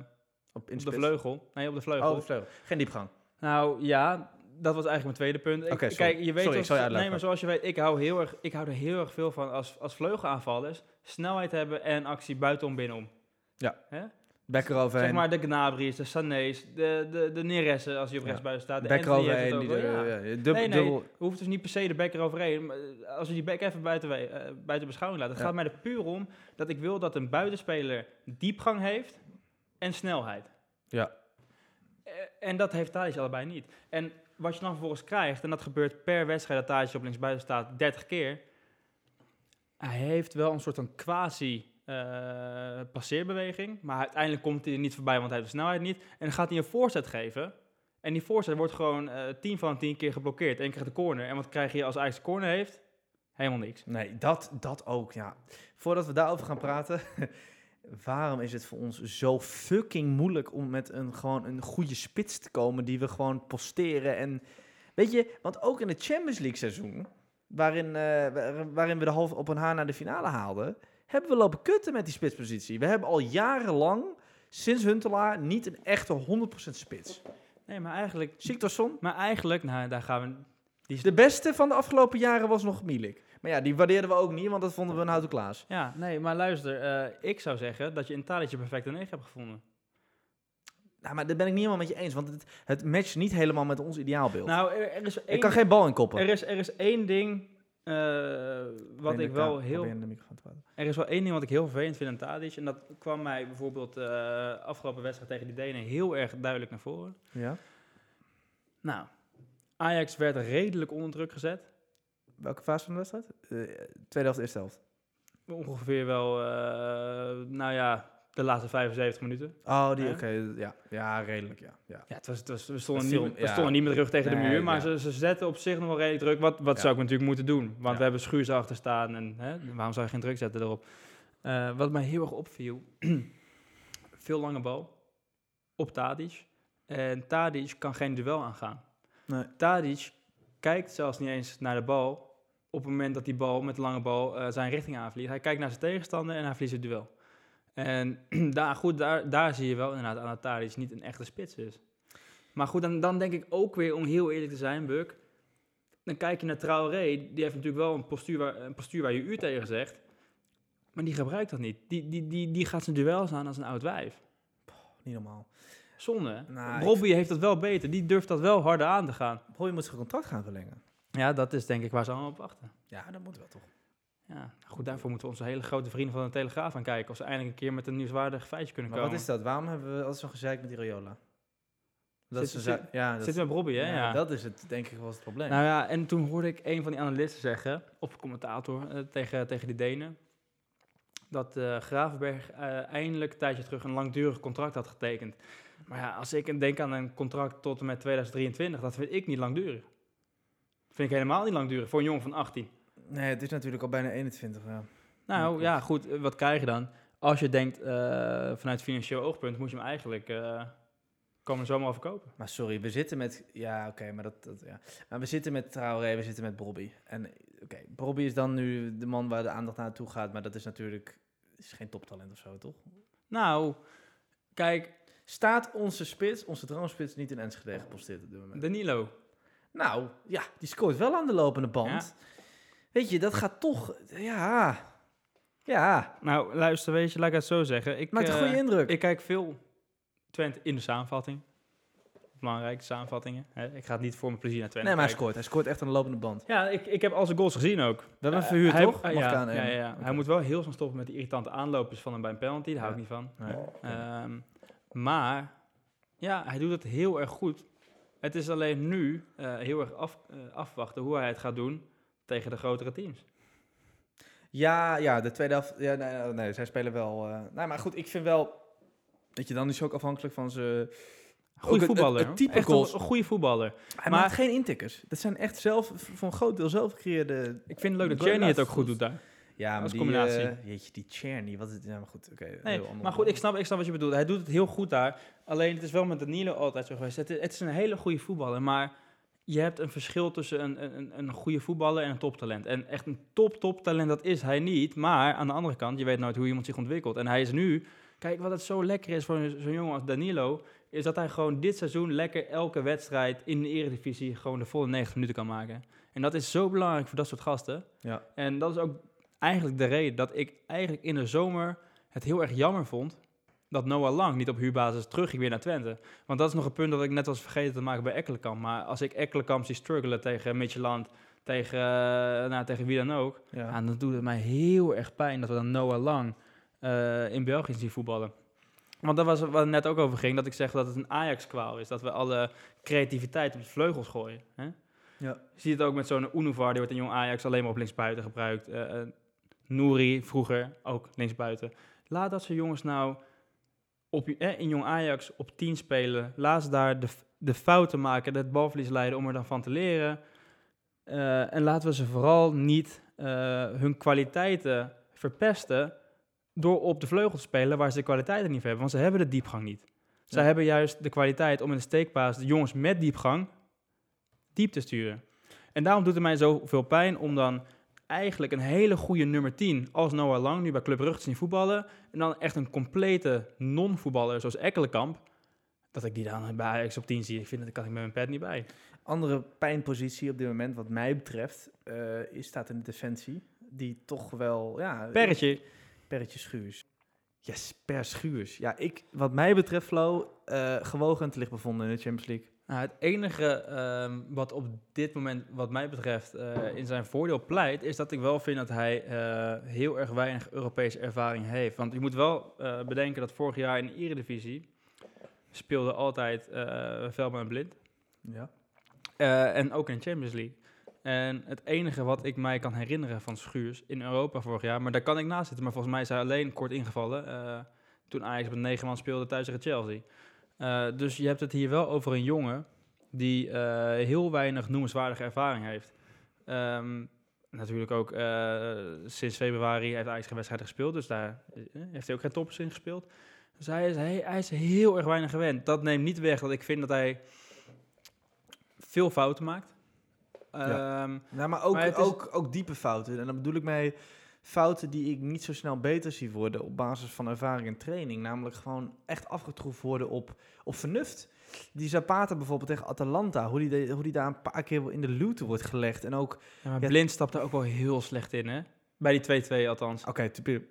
op, in op de vleugel. Nee, op de vleugel. Oh, de vleugel. Geen diepgang. Nou ja, dat was eigenlijk mijn tweede punt. Ik-. Kijk, je weet Sorry, als- nee, maar zoals je weet, ik hou, heel erg, ik hou er heel erg veel van als, als vleugelaanvallers snelheid hebben en actie buitenom binnenom. Ja. Hè? Bekker overheen. Zeg maar de Gnabry's, de Sané's, de, de, de Neressen als je op Ja. rechtsbuiten staat. De Die de, ja. ja, dub- Nee, nee. dubbel- hoeft dus niet per se de bekker overheen. Maar eh, als je die bek even buiten, we- eh, buiten beschouwing laat. Het gaat mij er puur om dat ik wil dat een buitenspeler diepgang heeft en snelheid. Ja. Eh, en dat heeft Tadic allebei niet. En wat je dan vervolgens krijgt, en dat gebeurt per wedstrijd dat Tadic op linksbuiten staat 30 keer. Hij heeft wel een soort van quasi eh, passeerbeweging, maar uiteindelijk komt hij er niet voorbij, want hij heeft de snelheid niet. En dan gaat hij een voorzet geven. En die voorzet wordt gewoon eh 10 van de 10 keer geblokkeerd. Eén keer de corner. En wat krijg je als Ajax de corner heeft? Helemaal niks. Nee, dat, dat ook, ja. Voordat we daarover gaan praten, waarom is het voor ons zo fucking moeilijk om met een, gewoon een goede spits te komen die we gewoon posteren en... Weet je, want ook in het Champions League seizoen, waarin, eh, waar- waarin we de half op een haar naar de finale haalden, hebben we lopen kutten met die spitspositie. We hebben al jarenlang, sinds Huntelaar, niet een echte 100% spits. Nee, maar eigenlijk... Siktorsson, Maar eigenlijk, nou, daar gaan we... Die de beste van de afgelopen jaren was nog Milik. Maar ja, die waardeerden we ook niet, want dat vonden we een houten Klaas. Ja, nee, maar luister. eh, ik zou zeggen dat je in Tadic je perfecte 9 hebt gevonden. Nou, maar dat ben ik niet helemaal met je eens, want het, het matcht niet helemaal met ons ideaalbeeld. Nou, er, is één... ik kan geen bal inkoppen. Er is, er is één ding eh, wat ik wel heel... Er is wel één ding wat ik heel vervelend vind aan Tadic. En dat kwam mij bijvoorbeeld eh afgelopen wedstrijd tegen die Denen heel erg duidelijk naar voren. Ja? Nou, Ajax werd redelijk onder druk gezet. Welke fase van de wedstrijd? Eh, tweede helft, eerste helft. Ongeveer wel, nou ja, de laatste 75 minuten. Oh, die, Hè? oké. ja. ja, redelijk, ja. ja. Ja, het was, het was, we, stonden niet, viel- we ja. stonden niet met de rug tegen de muur, maar ja. ze, ze zetten op zich nog wel redelijk druk. Wat, wat Ja. zou ik natuurlijk moeten doen? Want Ja. we hebben Schuurs achter staan en hè, waarom zou je geen druk zetten erop? Eh, wat mij heel erg opviel, veel lange bal op Tadic. En Tadic kan geen duel aangaan. Nee. Tadic kijkt zelfs niet eens naar de bal op het moment dat die bal met de lange bal eh, zijn richting aanvliegt. Hij kijkt naar zijn tegenstander en hij verliest het duel. En daar, goed, daar, daar zie je wel inderdaad aan dat Tadic niet een echte spits is. Maar goed, dan, dan denk ik ook weer, om heel eerlijk te zijn, Buk. Dan kijk je naar Traoré, die heeft natuurlijk wel een postuur waar, een postuur waar je u tegen zegt. Maar die gebruikt dat niet. Die, die, die, die gaat zijn duels aan als een oud wijf. Niet normaal. Zonde? Nou, ik- Robbie heeft dat wel beter. Die durft dat wel harder aan te gaan. Je moet zijn contract gaan verlengen. Ja, dat is denk ik waar ze allemaal op wachten. Ja, dat moet wel toch. Ja, goed, daarvoor moeten we onze hele grote vrienden van de Telegraaf aan kijken. Of ze eindelijk een keer met een nieuwswaardig feitje kunnen Maar komen. wat is dat? Waarom hebben we altijd zo'n gezeik met die Rayola? Dat Zit- is een zit- za- ja, dat, Zit met Robbie, hè? ja, Ja. dat is het, denk ik, wel het probleem. Nou ja, en toen hoorde ik een van die analisten zeggen, of commentator eh, tegen, tegen die Denen, dat eh, Gravenberg eh, eindelijk een tijdje terug een langdurig contract had getekend. Maar ja, als ik denk aan een contract tot en met 2023, dat vind ik niet langdurig. vind ik helemaal niet langdurig voor een jongen van 18. Nee, het is natuurlijk al bijna 21. Ja. Ja, Nou ja, goed, eh, wat krijg je dan? Als je denkt eh, vanuit financieel oogpunt, moet je hem eigenlijk eh komen zomaar verkopen. Maar sorry, we zitten met... Ja, oké, maar dat, dat... Ja. Maar we zitten met Traoré, we zitten met Bobby. En oké, Bobby is dan nu de man waar de aandacht naartoe gaat. Maar dat is natuurlijk... Is geen toptalent of zo, toch? Nou, kijk, Staat onze spits, onze droomspits, niet in Enschede geposteerd op dit moment? Danilo. Nou, ja, die scoort wel aan de lopende band. Weet je, dat gaat toch... Ja... Ja, Nou, luister, weet je, laat ik het zo zeggen. Ik, maakt een eh, goede indruk. Ik kijk veel Twente in de samenvatting. Belangrijke samenvattingen. Hè. Ik ga het niet voor mijn plezier naar Twente nee, maar hij kijken. scoort. Hij scoort echt aan de lopende band. Ja, ik, ik heb al zijn goals gezien ook. We hebben Eh, verhuurd, hij- toch? eh, ik ja, ja, ja. Hij moet wel heel snel stoppen met die irritante aanloopjes van hem bij een penalty. Daar hou ik niet van. Nee. Ehm, maar ja, hij doet het heel erg goed. Het is alleen nu eh, heel erg af, eh, afwachten hoe hij het gaat doen tegen de grotere teams. Ja, ja, de tweede helft. Ja, nee, nee, nee, zij spelen wel. eh nee, maar goed, ik vind wel. Weet je, dan is hij ook afhankelijk van. Goeie het- voetballer. het type Echt een- goals. een goede voetballer. Hij Maar- maakt geen intikkers. Dat zijn echt zelf, voor een groot deel zelf gecreëerde... Ik vind het leuk dat Goal Czerny het ook goed doet daar. Ja, maar Als die, combinatie. eh, jeetje, die Cherny, wat is het? Ja, maar goed, oké. Nee, maar goed, ik snap, ik snap wat je bedoelt. Hij doet het heel goed daar. Alleen het is wel met Danilo altijd zo geweest. Het, het is een hele goede voetballer, maar je hebt een verschil tussen een, een, een goede voetballer en een toptalent. En echt een top, top talent, dat is hij niet. Maar aan de andere kant, je weet nooit hoe iemand zich ontwikkelt. En hij is nu, kijk wat het zo lekker is voor zo'n jongen als Danilo, is dat hij gewoon dit seizoen lekker elke wedstrijd in de eredivisie gewoon de volle 90 minuten kan maken. En dat is zo belangrijk voor dat soort gasten. Ja. En dat is ook eigenlijk de reden dat ik eigenlijk in de zomer het heel erg jammer vond dat Noah Lang niet op huurbasis terugging weer naar Twente. Want dat is nog een punt dat ik net was vergeten te maken bij Ekkelenkamp. Maar als ik Ekkelenkamp zie struggelen tegen Midtjylland, tegen, eh, nou, tegen wie dan ook, Ja. dan doet het mij heel erg pijn dat we dan Noah Lang eh, in België zien voetballen. Want dat was waar het net ook over ging, dat ik zeg dat het een Ajax-kwaal is. Dat we alle creativiteit op de vleugels gooien. Hè? Ja. Je ziet het ook met zo'n Unuvar, die wordt in Jong Ajax alleen maar op linksbuiten gebruikt. Eh, Nouri vroeger ook linksbuiten. Laat dat soort jongens nou op, eh, in Jong Ajax op 10 spelen. Laat ze daar de, de fouten maken, het balverlies leiden om er dan van te leren. Eh, en laten we ze vooral niet eh, hun kwaliteiten verpesten door op de vleugel te spelen waar ze de kwaliteiten niet voor hebben. Want ze hebben de diepgang niet. Zij Ja. hebben juist de kwaliteit om in de steekpaas de jongens met diepgang diep te sturen. En daarom doet het mij zoveel pijn om dan eigenlijk een hele goede nummer 10 als Noah Lang nu bij Club Brugge zien voetballen. En dan echt een complete non-voetballer zoals Ekkelenkamp. Dat ik die dan bij Ajax op 10 zie. Ik vind dat kan ik met mijn pet niet bij. Andere pijnpositie op dit moment, wat mij betreft, eh, is staat in de defensie. Die toch wel, ja... Perretje. Perretje Schuurs. Yes, Per Schuurs. Ja, ik, wat mij betreft, Flo, eh gewogen en te licht bevonden in de Champions League. Nou, het enige ehm, wat op dit moment, wat mij betreft, eh, in zijn voordeel pleit, is dat ik wel vind dat hij eh, heel erg weinig Europese ervaring heeft. Want je moet wel eh, bedenken dat vorig jaar in de Eredivisie speelde altijd Veldman en Blind. Ja. En ook in de Champions League. En het enige wat ik mij kan herinneren van Schuurs in Europa vorig jaar, maar daar kan ik naast zitten, maar volgens mij is hij alleen kort ingevallen toen Ajax met negen man speelde thuis tegen Chelsea. Eh, dus je hebt het hier wel over een jongen die eh, heel weinig noemenswaardige ervaring heeft. Ehm, natuurlijk ook eh, sinds februari heeft Ajax geen wedstrijd gespeeld, dus daar heeft hij ook geen toppers in gespeeld. Dus hij is, hij, hij is heel erg weinig gewend. Dat neemt niet weg dat ik vind dat hij veel fouten maakt. Ja. Ehm, Nou, maar ook, Maar het is- ook, ook diepe fouten. En dan bedoel ik mee fouten die ik niet zo snel beter zie worden op basis van ervaring en training. Namelijk gewoon echt afgetroefd worden op, op vernuft. Die Zapata bijvoorbeeld tegen Atalanta, hoe die, de- hoe die daar een paar keer in de looten wordt gelegd. En ook, ja, maar Ja. Blind stapt daar ook wel heel slecht in, hè? Bij die 2-2 althans. oké, type-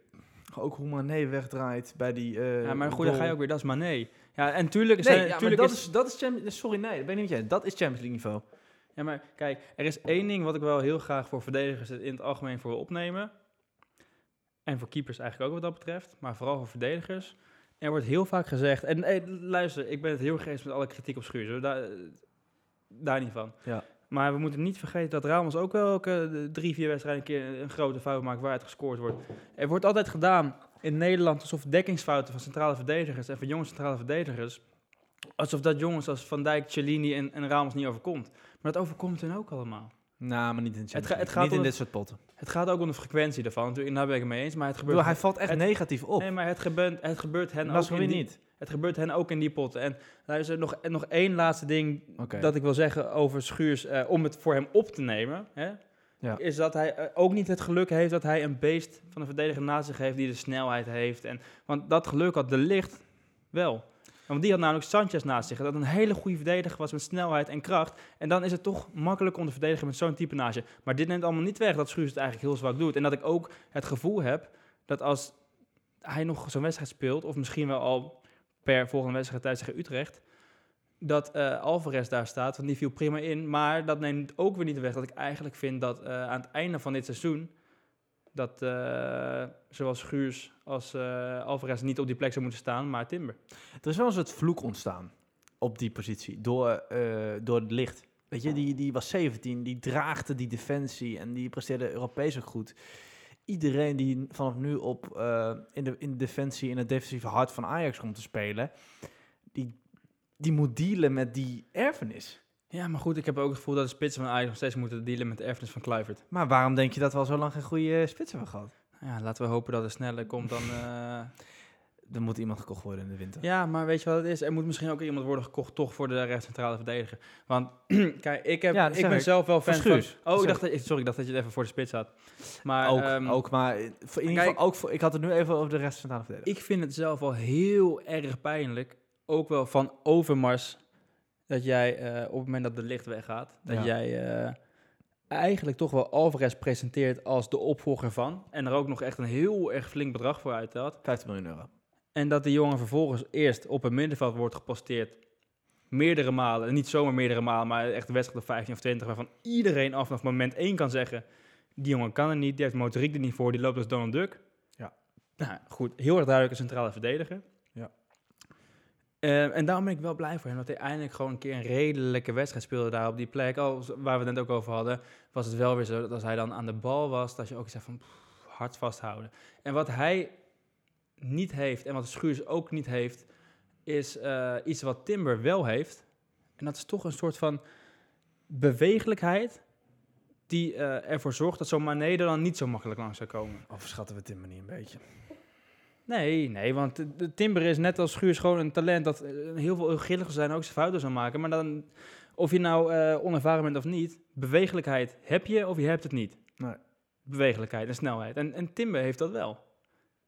ook hoe Mané wegdraait bij die eh ja, maar goed, dan ga je ook weer, dat is Mané. Ja, en tuurlijk... Nee, zijn, ja, tuurlijk dat is, is, dat is Champions Sorry, nee, dat ben ik niet met je. Dat is Champions League niveau. Ja, maar kijk, er is één ding wat ik wel heel graag voor verdedigers in het algemeen voor wil opnemen. En voor keepers eigenlijk ook wat dat betreft. Maar vooral voor verdedigers. Er wordt heel vaak gezegd... En hey, luister, ik ben het heel eens met alle kritiek op Schuurs. Daar, daar niet van. Ja. Maar we moeten niet vergeten dat Ramos ook wel elke drie, vier wedstrijden een keer een grote fout maakt waaruit gescoord wordt. Er wordt altijd gedaan in Nederland alsof dekkingsfouten van centrale verdedigers en van jonge centrale verdedigers, alsof dat jongens als Van Dijk, Cellini en, en Ramos niet overkomt. Maar dat overkomt hen ook allemaal. Nou, maar niet in Champions ga- het gaat Niet in dit soort potten. Het gaat ook om de frequentie daarvan. Natuurlijk, daar ben ik het mee eens. Maar het gebeurt, bedoel, hij valt echt het- negatief op. nee, maar het gebeurt, het gebeurt hen En ook is in die, niet. Het gebeurt hen ook in die potten. En luister, nog, en nog één laatste ding dat ik wil zeggen over Schuurs, eh, om het voor hem op te nemen, hè, Ja. is dat hij eh, ook niet het geluk heeft dat hij een beest van een verdediger naast zich heeft die de snelheid heeft. En, want dat geluk had de licht wel. Want die had namelijk Sanchez naast zich, dat een hele goede verdediger was met snelheid en kracht. En dan is het toch makkelijk om te verdedigen met zo'n type naast je. Maar dit neemt allemaal niet weg dat Schuurs het eigenlijk heel zwak doet. En dat ik ook het gevoel heb dat als hij nog zo'n wedstrijd speelt, of misschien wel al per volgende wedstrijd thuis tegen Utrecht, dat eh Alvarez daar staat, want die viel prima in. Maar dat neemt ook weer niet weg dat ik eigenlijk vind dat eh, aan het einde van dit seizoen, dat eh, zowel Schuurs als eh, Alvarez niet op die plek zou moeten staan, maar Timber. Er is wel een soort vloek ontstaan op die positie door, eh, door het licht. Weet je, die, die was 17, die draagde die defensie en die presteerde Europees ook goed. iedereen die vanaf nu op in, de, in de defensie, in het defensieve hart van Ajax komt te spelen, die, die moet dealen met die erfenis. Ja, maar goed, ik heb ook het gevoel dat de spitsen van Ajax nog steeds moeten dealen met de erfenis van Kluivert. Maar waarom denk je dat we al zo lang geen goede spits hebben gehad? Ja, laten we hopen dat het sneller komt dan... eh, Er moet iemand gekocht worden in de winter. Ja, maar weet je wat het is? Er moet misschien ook iemand worden gekocht toch voor de rechtscentrale verdediger. Want kijk, ik, heb, Ja, ik ben ik. zelf wel fan van... Oh, ik dacht dat, sorry, ik dacht dat je het even voor de spits had. Maar ook, ehm, ook, maar in ieder kijk- geval ook voor, ik had het nu even over de rest centrale verdediger. ik vind het zelf wel heel erg pijnlijk, ook wel van Overmars, dat jij eh, op het moment dat de licht weggaat, dat Ja. jij eh, eigenlijk toch wel Alvarez presenteert als de opvolger van. En er ook nog echt een heel erg flink bedrag voor uittelt. 50 miljoen euro. En dat de jongen vervolgens eerst op een middenveld wordt geposteerd. Meerdere malen. En niet zomaar meerdere malen, maar echt een wedstrijd of 15 of 20. Waarvan iedereen af vanaf moment 1 kan zeggen. Die jongen kan er niet, die heeft motoriek er niet voor, die loopt als Donald Duck. Ja. Nou goed, heel erg duidelijk een centrale verdediger. Ja. Eh, en daarom ben ik wel blij voor hem. Dat hij eindelijk gewoon een keer een redelijke wedstrijd speelde daar op die plek. Al, waar we het net ook over hadden, was het wel weer zo dat als hij dan aan de bal was, dat je ook zegt van hard vasthouden. En wat hij niet heeft en wat Schuurs ook niet heeft, is eh, iets wat Timber wel heeft. En dat is toch een soort van bewegelijkheid die eh, ervoor zorgt dat zo'n Mané er dan niet zo makkelijk langs zou komen. Overschatten we Timber niet een beetje? Nee, nee, want de, Timber is net als Schuurs gewoon een talent dat eh, heel veel grillig zijn ook zijn fouten zou maken. Maar dan, of je nou eh, onervaren bent of niet, bewegelijkheid heb je of je hebt het niet. Nee. Bewegelijkheid en snelheid. En, en Timber heeft dat wel.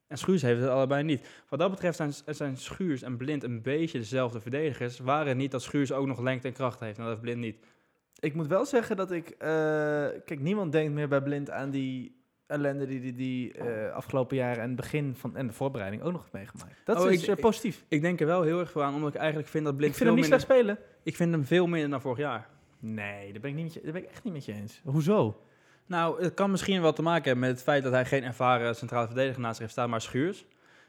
En Schuurs heeft het allebei niet. Wat dat betreft zijn, zijn Schuurs en Blind een beetje dezelfde verdedigers. Waren het niet dat Schuurs ook nog lengte en kracht heeft. En dat heeft Blind niet. Ik moet wel zeggen dat ik... eh, kijk, niemand denkt meer bij Blind aan die ellende die die, die eh, afgelopen jaren en het begin van en de voorbereiding ook nog meegemaakt. Dat Oh, is ik- eh, positief. Ik denk er wel heel erg voor aan, omdat ik eigenlijk vind dat Blind ik vind hem niet minder... slecht spelen. Ik vind hem veel minder dan vorig jaar. Nee, daar ben ik, niet met je, daar ben ik echt niet met je eens. Hoezo? Nou, het kan misschien wel te maken hebben met het feit dat hij geen ervaren centrale verdediger naast zich heeft staan, maar Schuurs.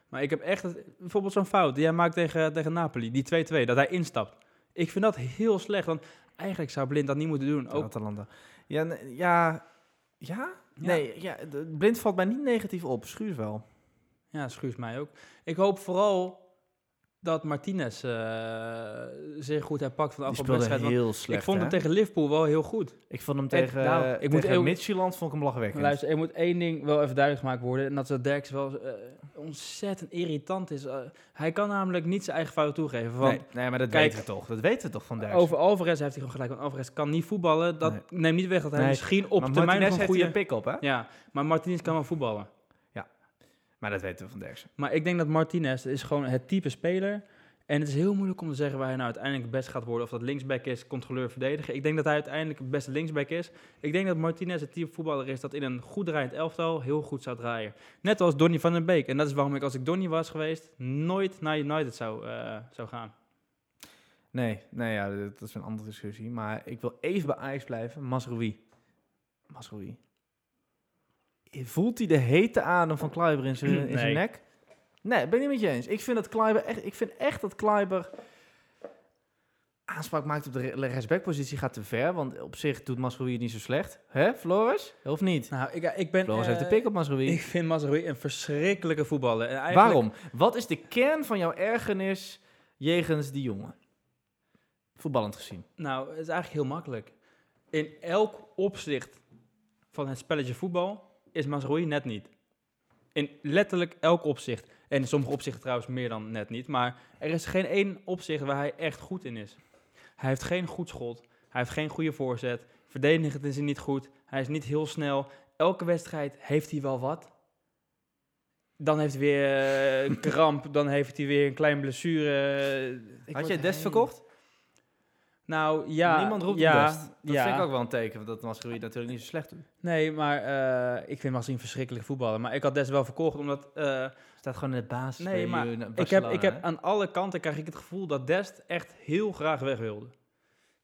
Maar ik heb echt, bijvoorbeeld zo'n fout die hij maakt tegen, tegen Napoli, die 2-2, dat hij instapt. Ik vind dat heel slecht, want eigenlijk zou Blind dat niet moeten doen. Ook, Atalanta. Ja, ja, ja? Nee, ja, Blind valt mij niet negatief op. Schuurs wel. ja, Schuurs mij ook. Ik hoop vooral dat Martinez eh zich goed herpakt van de afgelopen wedstrijd. heel slecht, ik vond hem hè? tegen Liverpool wel heel goed. Ik vond hem tegen, nou, eh, ik moet tegen ook- Midtjylland vond ik hem lachwekkend. Luister, er moet één ding wel even duidelijk gemaakt worden. En dat is dat Derks wel eh, ontzettend irritant is. Eh, hij kan namelijk niet zijn eigen fout toegeven. Want nee, nee, maar dat kijk, weten we toch. Dat weten we toch van Derksen. Over Alvarez heeft hij gewoon gelijk. Want Alvarez kan niet voetballen. Dat Nee. neemt niet weg dat hij Nee, misschien op maar termijn een goede... pick-up, hè? Ja, maar Martinez kan wel voetballen. Maar dat weten we van Derksen. Maar ik denk dat Martinez is gewoon het type speler. En het is heel moeilijk om te zeggen waar hij nou uiteindelijk het best gaat worden. Of dat linksback is, controleur, verdediger. Ik denk dat hij uiteindelijk het beste linksback is. Ik denk dat Martinez het type voetballer is dat in een goed draaiend elftal heel goed zou draaien. Net als Donny van den Beek. En dat is waarom ik als ik Donny was geweest, nooit naar United zou, eh, zou gaan. Nee, nee ja, dat is een andere discussie. Maar ik wil even bij Ajax blijven. Masroui. Masroui. Voelt hij de hete adem van Kleiber in zijn, in zijn Nee. nek? Nee, ben ik niet met je eens. Ik vind, dat Kleiber echt, ik vind echt dat Kleiber aanspraak maakt op de re- rechtsbackpositie gaat te ver. Want op zich doet Masroui het niet zo slecht. Hè, Floris? Of niet? Nou, ik, ik ben... Floris eh, heeft de pick op Masroui. Ik vind Mazraoui een verschrikkelijke voetballer. En eigenlijk- Waarom? Wat is de kern van jouw ergernis jegens die jongen? Voetballend gezien. Nou, het is eigenlijk heel makkelijk. In elk opzicht van het spelletje voetbal is Mazraoui net niet. In letterlijk elk opzicht. En in sommige opzichten trouwens meer dan net niet. Maar er is geen één opzicht waar hij echt goed in is. Hij heeft geen goed schot. Hij heeft geen goede voorzet. Verdedigend is hij niet goed. Hij is niet heel snel. Elke wedstrijd heeft hij wel wat. Dan heeft hij weer eh, een kramp. Dan heeft hij weer een kleine blessure. Ik Had jij Dest heel- verkocht? Nou, ja. Niemand roept ja, Dest. Dat ja. vind ik ook wel een teken dat Mascherui natuurlijk niet zo slecht doet. Nee, maar eh, ik vind Mazin een verschrikkelijke voetballer. Maar ik had Des wel verkocht, omdat... eh, Staat gewoon in de basis. nee, bij maar in ik heb, ik heb aan alle kanten krijg ik het gevoel dat Dest echt heel graag weg wilde.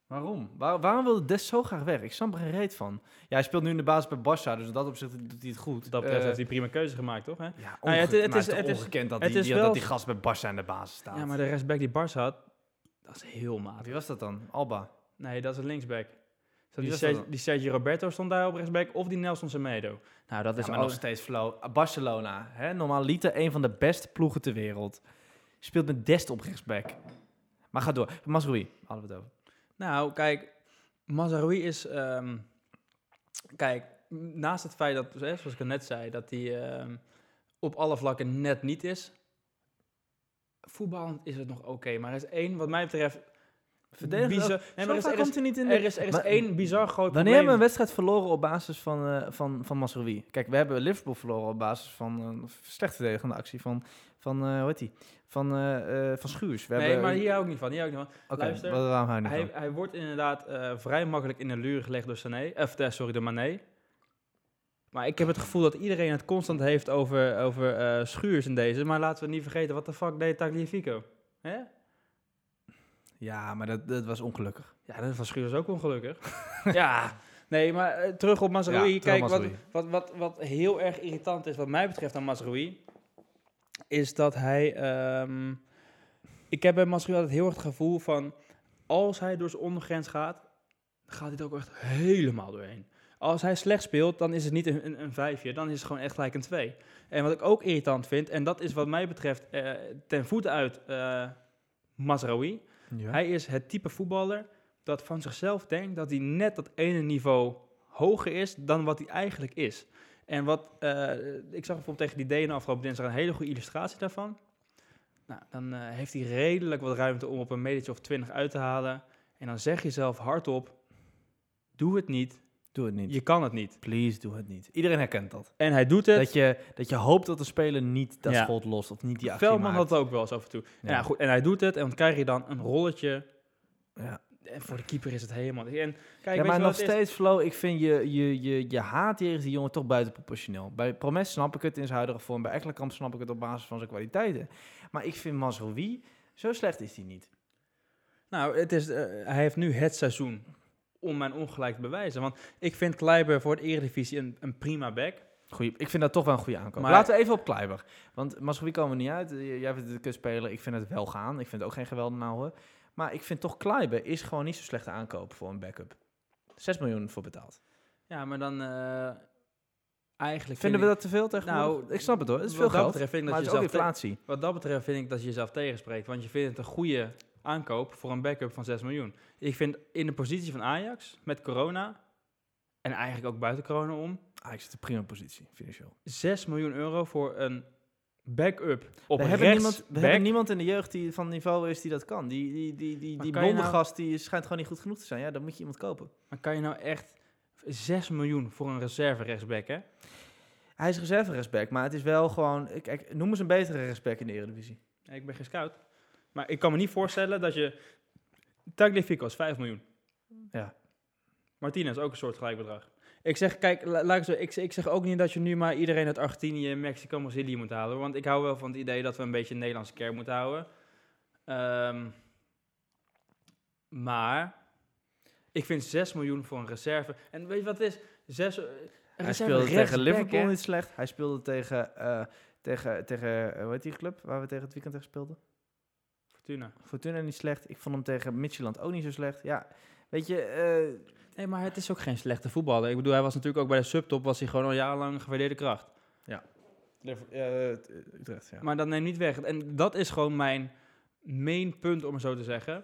Waarom? Waar- waarom wilde Dest zo graag weg? Ik snap er geen reet van. Ja, hij speelt nu in de basis bij Barça, dus in dat opzicht doet hij het goed. Dat betreft Eh, heeft hij prima keuze gemaakt, toch? Hè? Ja, ja, onge- het- het is- het is- ongekend dat, die, dat die gast bij Barça in de basis staat. Ja, maar de rechtsback die Barca had, dat is heel matig. Wie was dat dan? Alba. Nee, dat is een linksback. Die, Wie was Ser- dat dan? die Sergio Roberto stond daar op rechtsback of die Nelson Semedo. Nou, dat Ja, is maar nog steeds flow. Barcelona, hè? normaal liter een van de beste ploegen ter wereld. Speelt met Dest op rechtsback. Maar ga door. Masroui, hadden we het over. Nou, kijk, Mazraoui is... ehm, kijk, naast het feit dat, zoals ik net zei, dat hij ehm, op alle vlakken net niet is... Voetballend is het nog oké, maar er is één, wat mij betreft... Bizar- ook. Nee, maar er is, er is, komt hij niet in de... er is, er is Maar- één bizar groot Wanneer probleem. hebben we een wedstrijd verloren op basis van, eh van, van Masroui? Kijk, we hebben Liverpool verloren op basis van een slecht verdedigende actie van, van eh hoe heet die? Van, eh, eh, van Schuurs. We Nee, hebben, maar hier hou ik niet van. Hier hou ik niet van. Oké, luister, wat- waarom hou je niet Hij, van? hij wordt inderdaad eh, vrij makkelijk in de luur gelegd door Sané. Of, sorry, door Mané. Maar ik heb het gevoel dat iedereen het constant heeft over, over eh, Schuurs in deze. Maar laten we niet vergeten, wat de fuck deed Tagliafico? Hè? Ja, maar dat, dat was ongelukkig. Ja, dat was Schuurs ook ongelukkig. ja, nee, maar eh, terug op Mazraoui. Ja, Kijk, wat, wat, wat, wat heel erg irritant is wat mij betreft aan Mazraoui... is dat hij... ehm, ik heb bij Mazraoui altijd heel erg het gevoel van... als hij door zijn ondergrens gaat... gaat hij er ook echt helemaal doorheen. Als hij slecht speelt, dan is het niet een, een, een vijfje. Dan is het gewoon echt gelijk een twee. En wat ik ook irritant vind... en dat is wat mij betreft eh, ten voeten uit Mazraoui... Ja. hij is het type voetballer dat van zichzelf denkt dat hij net dat ene niveau hoger is dan wat hij eigenlijk is. En wat, eh, ik zag bijvoorbeeld tegen die Denen afgelopen dinsdag een hele goede illustratie daarvan. Nou, dan heeft hij redelijk wat ruimte om op een metertje of twintig uit te halen. En dan zeg je zelf hardop, doe het niet, Doe het niet. je kan het niet. Please, doe het niet. Iedereen herkent dat. En hij doet het. Dat je, dat je hoopt dat de speler niet dat Ja. schot lost of niet die actie Veldman maakt. had het ook wel eens af en toe. Ja. Ja. goed, en hij doet het en dan krijg je dan een rolletje. Ja. En voor de keeper is het helemaal... En kijk, ja, maar nog steeds, Flo, ik vind je, je, je, je haat jegens die jongen toch buitenproportioneel. Bij Promes snap ik het in zijn huidige vorm. Bij Ekkelenkamp snap ik het op basis van zijn kwaliteiten. Maar ik vind Mazroui, zo slecht is hij niet. Nou, het is, eh, hij heeft nu het seizoen om mijn ongelijk te bewijzen. Want ik vind Kleiber voor het Eredivisie een, een prima back. Goeie, ik vind dat toch wel een goede aankoop. Maar- Laten we even op Kleiber. Want Mazroui komen we niet uit. Jij vindt het een speler. Ik vind het wel gaan. Ik vind het ook geen geweldige hoor. Maar ik vind toch Kleiber is gewoon niet zo slechte aankoop voor een backup. 6 miljoen voor betaald. Ja, maar dan eh, eigenlijk Vinden we dat te veel tegenwoordig? Nou, ik snap het hoor. Het is wat veel dat geld. betreft vind ik maar dat het is je ook zelf te- inflatie. Wat dat betreft vind ik dat je jezelf tegenspreekt. Want je vindt het een goede aankoop voor een backup van 6 miljoen. Ik vind in de positie van Ajax, met corona... en eigenlijk ook buiten corona om... Ik zit in prima positie, financieel. 6 miljoen euro voor een backup op we hebben, rechts niemand, we back. hebben niemand in de jeugd die van niveau is die dat kan. Die, die, die, die, Maar die blonde nou- gast die schijnt gewoon niet goed genoeg te zijn. Ja, dan moet je iemand kopen. Maar kan je nou echt 6 miljoen voor een reserve rechtsback, hè? Hij is reserve rechtsback, maar het is wel gewoon... Kijk, noem eens een betere rechtsback in de Eredivisie. Ja, Ik ben geen scout. Maar ik kan me niet voorstellen dat je... Tagliafico is 5 miljoen. Ja. Martinez ook een soort gelijk bedrag. Ik zeg, kijk, la- laat ik, zo, ik, ik zeg ook niet dat je nu maar iedereen uit Argentinië, Mexico, Brazilië moet halen. Want ik hou wel van het idee dat we een beetje een Nederlandse kern moeten houden. Ehm, maar ik vind 6 miljoen voor een reserve. En weet je wat het is? 6, een Hij speelde tegen Liverpool hè? niet slecht. Hij speelde tegen... eh, tegen, tegen eh, hoe heet die club waar we tegen het weekend tegen speelden? Fortuna. Fortuna niet slecht. Ik vond hem tegen Midtjylland ook niet zo slecht. Ja, weet je... eh, Nee, maar het is ook geen slechte voetballer. Ik bedoel, hij was natuurlijk ook bij de subtop, was hij gewoon al jarenlang een gewaardeerde kracht. eh, Utrecht, ja. Maar dat neemt niet weg. En dat is gewoon mijn main punt, om het zo te zeggen.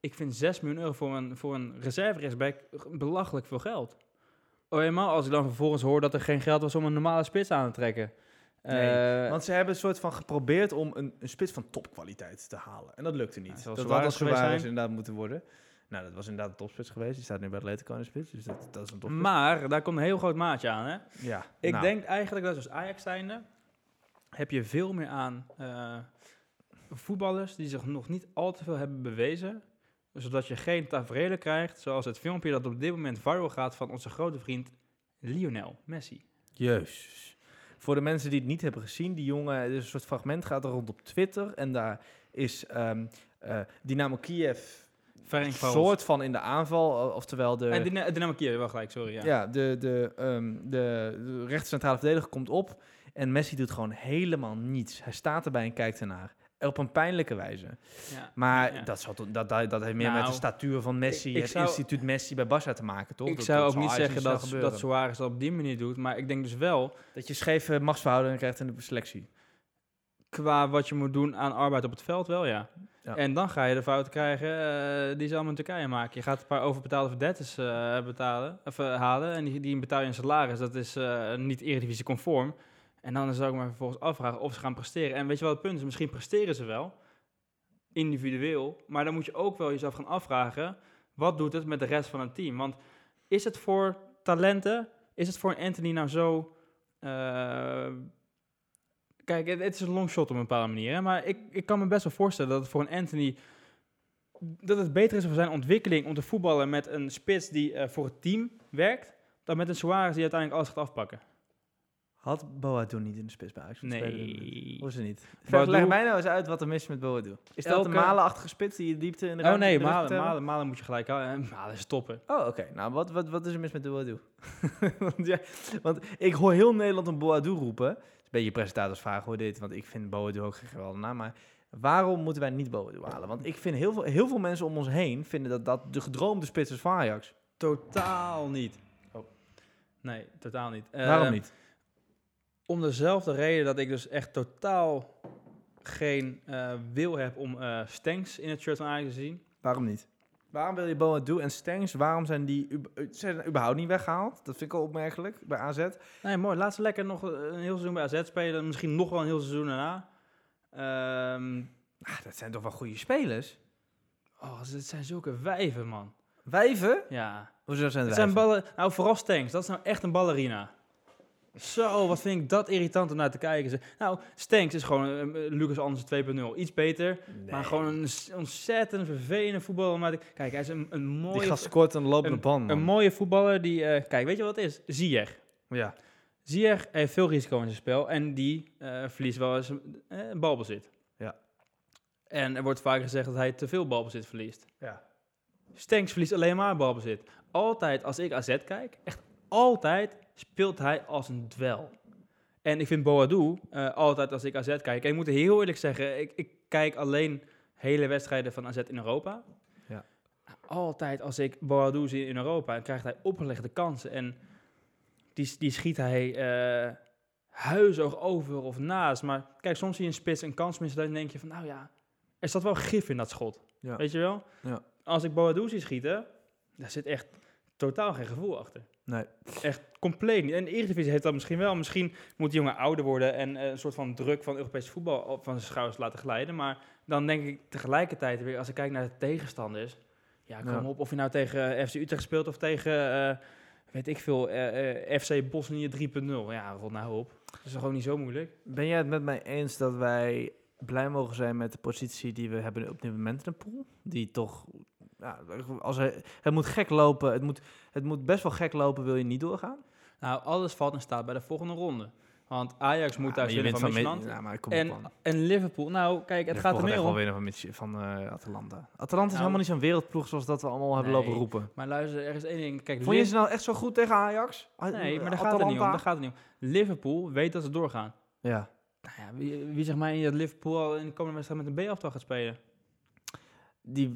Ik vind 6 miljoen euro voor een, voor een reserve rechtsback belachelijk veel geld. Oh, helemaal als ik dan vervolgens hoor dat er geen geld was om een normale spits aan te trekken. Nee, Eh, Want ze hebben een soort van geprobeerd om een, een spits van topkwaliteit te halen. En dat lukte niet. Ja, zal dat had Suarez zijn. inderdaad moeten worden. Nou, dat was inderdaad een topspits geweest. Die staat nu bij Atletico in de spits. Dus dat, dat is een topspits. maar daar komt een heel groot maatje aan. Hè? ja, Ik nou, denk eigenlijk dat als Ajax zijnde heb je veel meer aan eh, voetballers die zich nog niet al te veel hebben bewezen. Zodat je geen tafereelen krijgt, zoals het filmpje dat op dit moment viral gaat van onze grote vriend Lionel Messi. Jezus. Voor de mensen die het niet hebben gezien, die jongen, er is een soort fragment gaat er rond op Twitter. En daar is ehm, eh, Dynamo Kiev Ferenc soort van in de aanval. eh, Oftewel de... En Dyna- Dynamo Kiev, wel gelijk, sorry. Ja. Ja, de, de, ehm, de, de rechtscentrale verdediger komt op en Messi doet gewoon helemaal niets. Hij staat erbij en kijkt ernaar. Op een pijnlijke wijze. Ja. Maar Ja. dat, zal, dat, dat, dat heeft meer met Nou, de statuur van Messi, ik- ik het zou- instituut Messi bij Barça te maken, toch? Ik Dat- zou ook niet zeggen dat, dat Suarez dat op die manier doet, maar ik denk dus wel, Dat je scheve machtsverhoudingen krijgt in de selectie. qua wat je moet doen aan arbeid op het veld wel, ja. Ja. En dan ga je de fouten krijgen eh, die ze allemaal in Turkije maken. Je gaat een paar overbetaalde verdetters eh betalen, of, eh, halen en die, die betaal je een salaris. Dat is niet eredivisie conform. En dan zou ik me vervolgens afvragen of ze gaan presteren. En weet je wat het punt is? Misschien presteren ze wel, individueel. Maar dan moet je ook wel jezelf gaan afvragen, wat doet het met de rest van het team? Want is het voor talenten, is het voor een Anthony nou zo... eh, kijk, het, is een long shot op een bepaalde manier. Maar ik, ik kan me best wel voorstellen dat het voor een Anthony... dat het beter is voor zijn ontwikkeling om te voetballen met een spits die eh, voor het team werkt... dan met een Suarez die uiteindelijk alles gaat afpakken. Had Boadu niet in de spits bij Ajax? Nee. Hoe is het niet? Boadu- Leg mij nou eens uit wat er mis is met Boadu. Is dat Elke- een malenachtige spits die je diepte in de Oh ruimte nee, de rug Malen? Malen, Malen moet je gelijk houden. Eh, Malen is toppen. Oh, oké. Nou, wat, wat, wat is er mis met Boadu? want, ja, want ik hoor heel Nederland een Boadu roepen. Het is een beetje presentatorsvraag hoor dit, want ik vind Boadu ook geen geweldige naam. Maar waarom moeten wij niet Boadu halen? Want ik vind heel veel, heel veel mensen om ons heen vinden dat dat de gedroomde spits is van Ajax. Totaal niet. Oh. Nee, totaal niet. Eh, waarom niet? Om dezelfde reden dat ik dus echt totaal geen eh, wil heb om eh Stenks in het shirt van Ajax te zien. Waarom niet? Waarom wil je Boadu en Stengs, waarom zijn die ub- zijn überhaupt niet weggehaald? Dat vind ik al opmerkelijk bij AZ. Nee, mooi. Laat ze lekker nog een heel seizoen bij AZ spelen. Misschien nog wel een heel seizoen daarna. Ehm Ah, dat zijn toch wel goede spelers? oh, het zijn zulke wijven, man. Wijven? Ja. Hoezo zijn Het het zijn ballen... Nou, vooral Stenks. Dat is nou echt een ballerina. Zo, wat vind ik dat irritant om naar te kijken. Nou, Stenks is gewoon eh, Lucas Anders 2.0. Iets beter, maar gewoon een ontzettend vervelende voetballer. te- Kijk, hij is een, een Die mooie... gast scoort een lopende band, man. Een mooie voetballer die... eh, kijk, weet je wat het is? Ziyech. ja. Ziyech heeft veel risico in zijn spel en die eh, verliest wel eens eh, balbezit. Ja. En er wordt vaak gezegd dat hij te veel balbezit verliest. Ja. Stenks verliest alleen maar balbezit. Altijd als ik AZ kijk, echt altijd speelt hij als een dwel. En ik vind Boadu eh, altijd als ik AZ kijk. En ik moet heel eerlijk zeggen, ik, ik kijk alleen hele wedstrijden van AZ in Europa. Ja. Altijd als ik Boadu zie in Europa, dan krijgt hij opgelegde kansen. En die, die schiet hij eh huizoog over of naast. Maar kijk, soms zie je een spits een kans missen. Dan denk je van, nou ja, er zat wel gif in dat schot. Ja. Weet je wel? Ja. Als ik Boadu zie schieten, daar zit echt totaal geen gevoel achter. Nee. Echt compleet niet. En de Eredivisie heeft dat misschien wel. Misschien moet die jongen ouder worden en eh, een soort van druk van Europees voetbal op van zijn schouders laten glijden. Maar dan denk ik tegelijkertijd weer, als ik kijk naar de tegenstanders. Ja, kom Ja. op. Of je nou tegen eh, FC Utrecht speelt of tegen, eh, weet ik veel, FC Bosnië 3.0. Ja, rot nou op. Dat is gewoon niet zo moeilijk? Ben jij het met mij eens dat wij blij mogen zijn met de positie die we hebben op dit moment in de pool? Die toch, ja, als er, het moet gek lopen, het moet, het moet best wel gek lopen, wil je niet doorgaan? Nou, alles valt in staat bij de volgende ronde. Want Ajax moet Ja, winnen van Micheland. Ja, maar kom En, en Liverpool, nou kijk, het gaat er meer wel om. winnen van, van eh, Atalanta. Atalanta is Nou, helemaal niet zo'n wereldploeg zoals dat we allemaal hebben Nee. lopen roepen. Maar luister, er is één ding. Kijk, Vond je ze nou echt zo goed tegen Ajax? A- Nee, maar daar gaat, het niet om, daar gaat het niet om. Liverpool weet dat ze doorgaan. Ja. Nou ja, wie, wie zegt mij dat Liverpool al in de komende wedstrijd met een B-aftal gaat spelen? Die,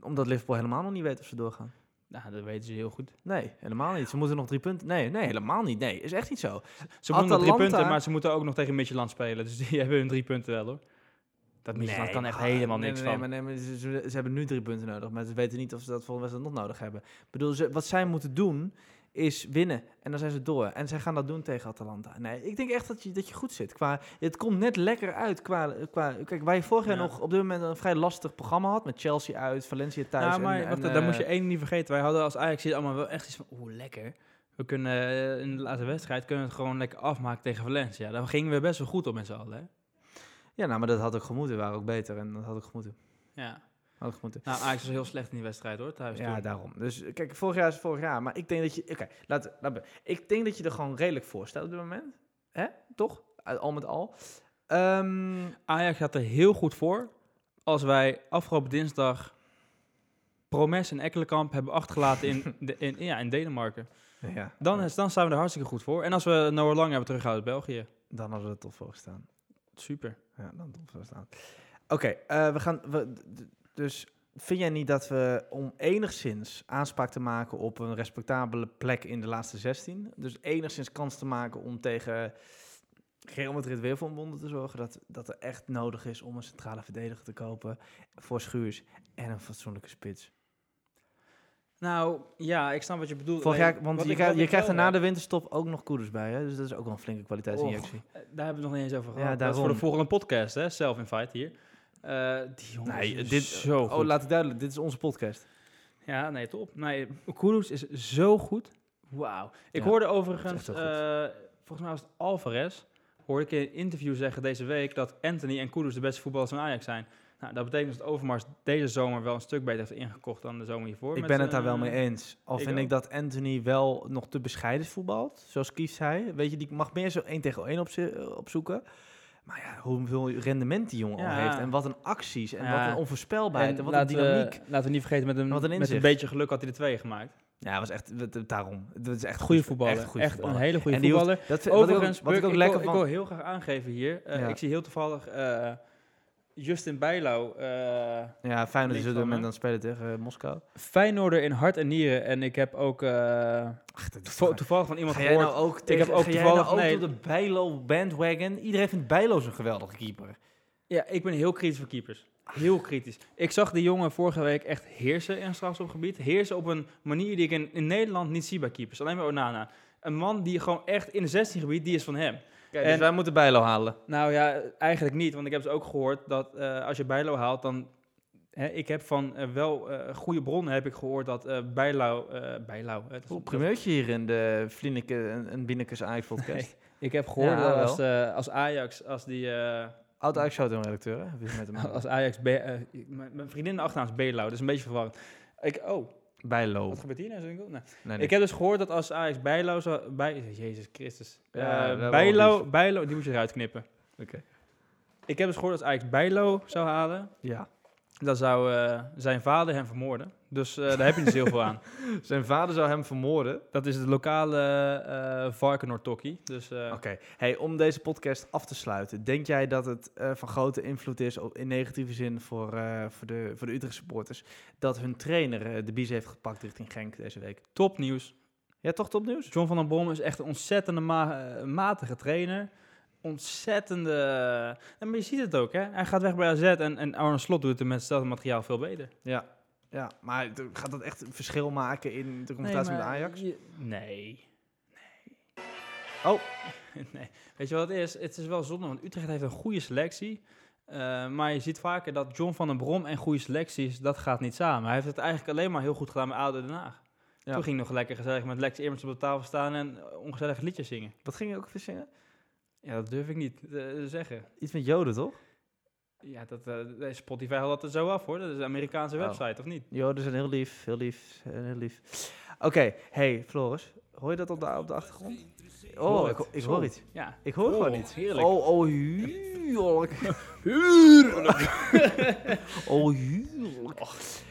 omdat Liverpool helemaal nog niet weet of ze doorgaan. Nou, dat weten ze heel goed. Nee, helemaal niet. Ze moeten nog drie punten. Nee, nee, helemaal niet. Nee, is echt niet zo. Ze moeten nog drie punten, maar ze moeten ook nog tegen Midtjylland spelen. Dus die hebben hun drie punten wel hoor. Dat Midtjylland Nee, kan echt helemaal niks nee, van. Nee, maar, ze, hebben nu drie punten nodig, maar ze weten niet of ze dat volgende wedstrijd nog nodig hebben. Ik bedoel, ze, wat zij moeten doen is winnen en dan zijn ze door. En zij gaan dat doen tegen Atalanta. Nee, ik denk echt dat je, dat je goed zit. Qua, het komt net lekker uit qua, qua... Kijk, waar je vorig jaar Ja. nog op dit moment een vrij lastig programma had, met Chelsea uit, Valencia thuis. Nou, maar en, wacht, en, daar eh, moet je één niet vergeten. Wij hadden als Ajax allemaal wel echt iets van, oeh, lekker. We kunnen eh, in de laatste wedstrijd kunnen het gewoon lekker afmaken tegen Valencia. Daar gingen we best wel goed op met z'n allen. Hè? Ja, nou, maar dat had ook gemoeten. We waren ook beter en dat had ook gemoeten. Ja. Nou, Ajax was heel slecht in die wedstrijd hoor, thuis. Ja, toen. daarom. Dus kijk, vorig jaar is vorig jaar. Maar ik denk dat je... Oké, laat, laat me- Ik denk dat je er gewoon redelijk voor staat op dit moment. Hè? Toch? Al al met al. Ehm, Ajax gaat er heel goed voor als wij afgelopen dinsdag Promes en Ekkelenkamp hebben achtergelaten in, de, in, ja, in Denemarken. ja. Dan, is, dan staan we er hartstikke goed voor. En als we Noah Lang hebben teruggehouden uit België. Dan hadden we er top voor gestaan. Super. Ja, dan top voor gestaan. Oké, eh, we gaan. We, dus vind jij niet dat we om enigszins aanspraak te maken op een respectabele plek in de laatste 16, dus enigszins kans te maken om tegen Real Madrid weer voor een wonder te zorgen, dat, dat er echt nodig is om een centrale verdediger te kopen voor Schuurs en een fatsoenlijke spits? Nou, ja, ik snap wat je bedoelt. Vorig jaar, want je, je krijgt er na de winterstop ook nog koeders bij, hè? dus dat is ook wel een flinke kwaliteitsinjectie. Daar hebben we het nog niet eens over Ja, gehad. dat is voor de volgende podcast, hè? Self-invite hier. Eh, die jongen Nee, is dit, zo goed. oh, laat ik duidelijk, dit is onze podcast. Ja, nee, top. Nee, Kudus is zo goed. Wauw. Ik Ja, hoorde het overigens, eh, volgens mij was het Alvarez, hoorde ik in een interview zeggen deze week dat Anthony en Kudus de beste voetballers van Ajax zijn. Nou, dat betekent dat Overmars deze zomer wel een stuk beter heeft ingekocht dan de zomer hiervoor. Ik ben het daar wel mee eh, eens. Al ik vind ik dat Anthony wel nog te bescheiden voetbalt, zoals Kies zei. Weet je, die mag meer zo één tegen één opze- opzoeken. Maar ja, hoeveel rendement die jongen al heeft. En wat een acties. En Ja. wat een onvoorspelbaarheid. En, wat een dynamiek. We, laten we niet vergeten, met een, Wat een met een beetje geluk had hij de twee gemaakt. Ja, was echt daarom. Het is echt Goede goed- voetballer. Echt, goede een hele goede hoeft- voetballer. Dat, wat ik ook, wat ik ook ik, lekker wil, ik van... wil heel graag aangeven hier. eh, Ja. Ik zie heel toevallig eh, Justin Bijlo, eh Ja, fijn dat Links ze van er met me. dan spelen tegen eh, Moskou. Feyenoorder in hart en nieren. En ik heb ook Ach, is toch- toevallig van iemand Ga jij gehoord. nou ook tegen, heb ook ga jij toevallig- nou ook nee. door de Bijlo bandwagon? Iedereen vindt Bijlo zo'n geweldige keeper. Ja, ik ben heel kritisch voor keepers. Heel kritisch. Ik zag die jongen vorige week echt heersen in het strafschopgebied. Heersen op een manier die ik in, in Nederland niet zie bij keepers. Alleen bij Onana. Een man die gewoon echt in het 16 gebied, die is van hem. Kijk, En- dus wij moeten Bijlo halen. Nou ja, eigenlijk niet. Want ik heb dus ook gehoord dat eh, als je Bijlo haalt, dan... Hè, ik heb van eh, wel eh, goede bronnen heb ik gehoord dat eh Bijlo... eh Bijlo... het primeurtje hier in de Vlieneke en, Binnekes Ajax podcast. Nee. Ik heb gehoord Ja, dat wel. als, eh, als Ajax, als die... eh, Oud Ajax redacteur, hè? Met hem als Ajax... B, mijn, vriendin de achternaam is Bijlo, dat is een beetje verwarrend. Ik, oh, Bijlo. wat gebeurt hier nou? Zo? Nee. Nee, Ik heb dus gehoord dat als Ajax Bijlo zou... Bij, Jezus Christus. Ja, Eh, Bijlo. Bijlo, die moet je eruit knippen. Oké. Ik heb dus gehoord dat Ajax Bijlo zou halen. Ja. Dan zou eh, zijn vader hem vermoorden. Dus eh, daar heb je niet zo heel veel aan. Zijn vader zou hem vermoorden. Dat is het lokale eh Varkenoord-tokkie. Dus eh, Oké. Hey, om deze podcast af te sluiten. Denk jij dat het van grote invloed is, op- in negatieve zin, voor, voor, de, voor de Utrecht supporters, dat hun trainer de bies heeft gepakt richting Genk deze week? topnieuws. Ja, toch topnieuws? John van der Brom is echt een ontzettende ma- matige trainer. Ontzettende... Maar je ziet het ook, hè. Hij gaat weg bij AZ en, en Arne Slot doet het met hetzelfde materiaal veel beter. Ja. Ja, maar gaat dat echt een verschil maken in de confrontatie met Ajax? je- nee. Oh. nee. Weet je wat het is? Het is wel zonde, want Utrecht heeft een goede selectie. Eh, maar je ziet vaker dat John van den Brom en goede selecties, dat gaat niet samen. Hij heeft het eigenlijk alleen maar heel goed gedaan met ADO Den Haag. Ja. Toen ging nog lekker gezellig met Lex Immers op de tafel staan en ongezellige liedjes zingen. Wat ging je ook weer zingen? Ja, dat durf ik niet eh, te zeggen. Iets met Joden, toch? Ja, dat, eh, Spotify haalt dat er zo af hoor. Dat is een Amerikaanse Oh. website, of niet? Joden zijn heel lief, heel lief, heel lief. Oké, hey Floris, hoor je dat op de, op de achtergrond? Oh, hoor ik, ik hoor iets. Ja. Ik hoor Oh, gewoon iets. heerlijk. Oh, oh, huurlijk. Huurlijk. oh, huurlijk.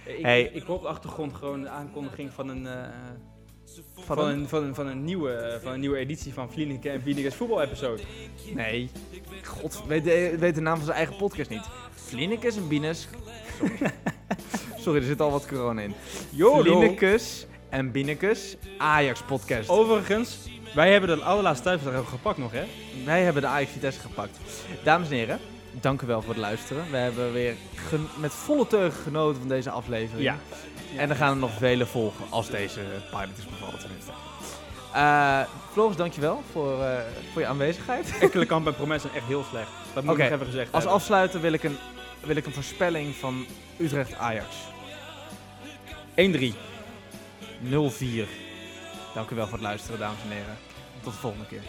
Ik, Hey. ik hoor op de achtergrond gewoon de aankondiging van een, eh, Van van, een- van, een, van, een nieuwe, van een nieuwe editie van Vlieneke en Wienike's voetbal-episode. Nee. God, weet de, weet de naam van zijn eigen podcast niet. Flinnekes en Bines. Sorry. Sorry, er zit al wat corona in. Flinnekes en Binnekes Ajax podcast. Overigens, wij hebben de allerlaatste thuisverdrag ook gepakt nog, hè? Wij hebben de Ajax Vitesse gepakt. Dames en heren, dank u wel voor het luisteren. We hebben weer met volle teugen genoten van deze aflevering. Ja. En er gaan er nog vele volgen, als deze pilot is bevallen tenminste. Eh Floris, dankjewel voor, eh, voor je aanwezigheid. Ekkelenkamp en Promes zijn echt heel slecht. Dat moet ik nog even gezegd Als hebben. afsluiter wil ik een, wil ik een voorspelling van Utrecht-Ajax. 1-3. 0-4. Dank u wel voor het luisteren, dames en heren. Tot de volgende keer.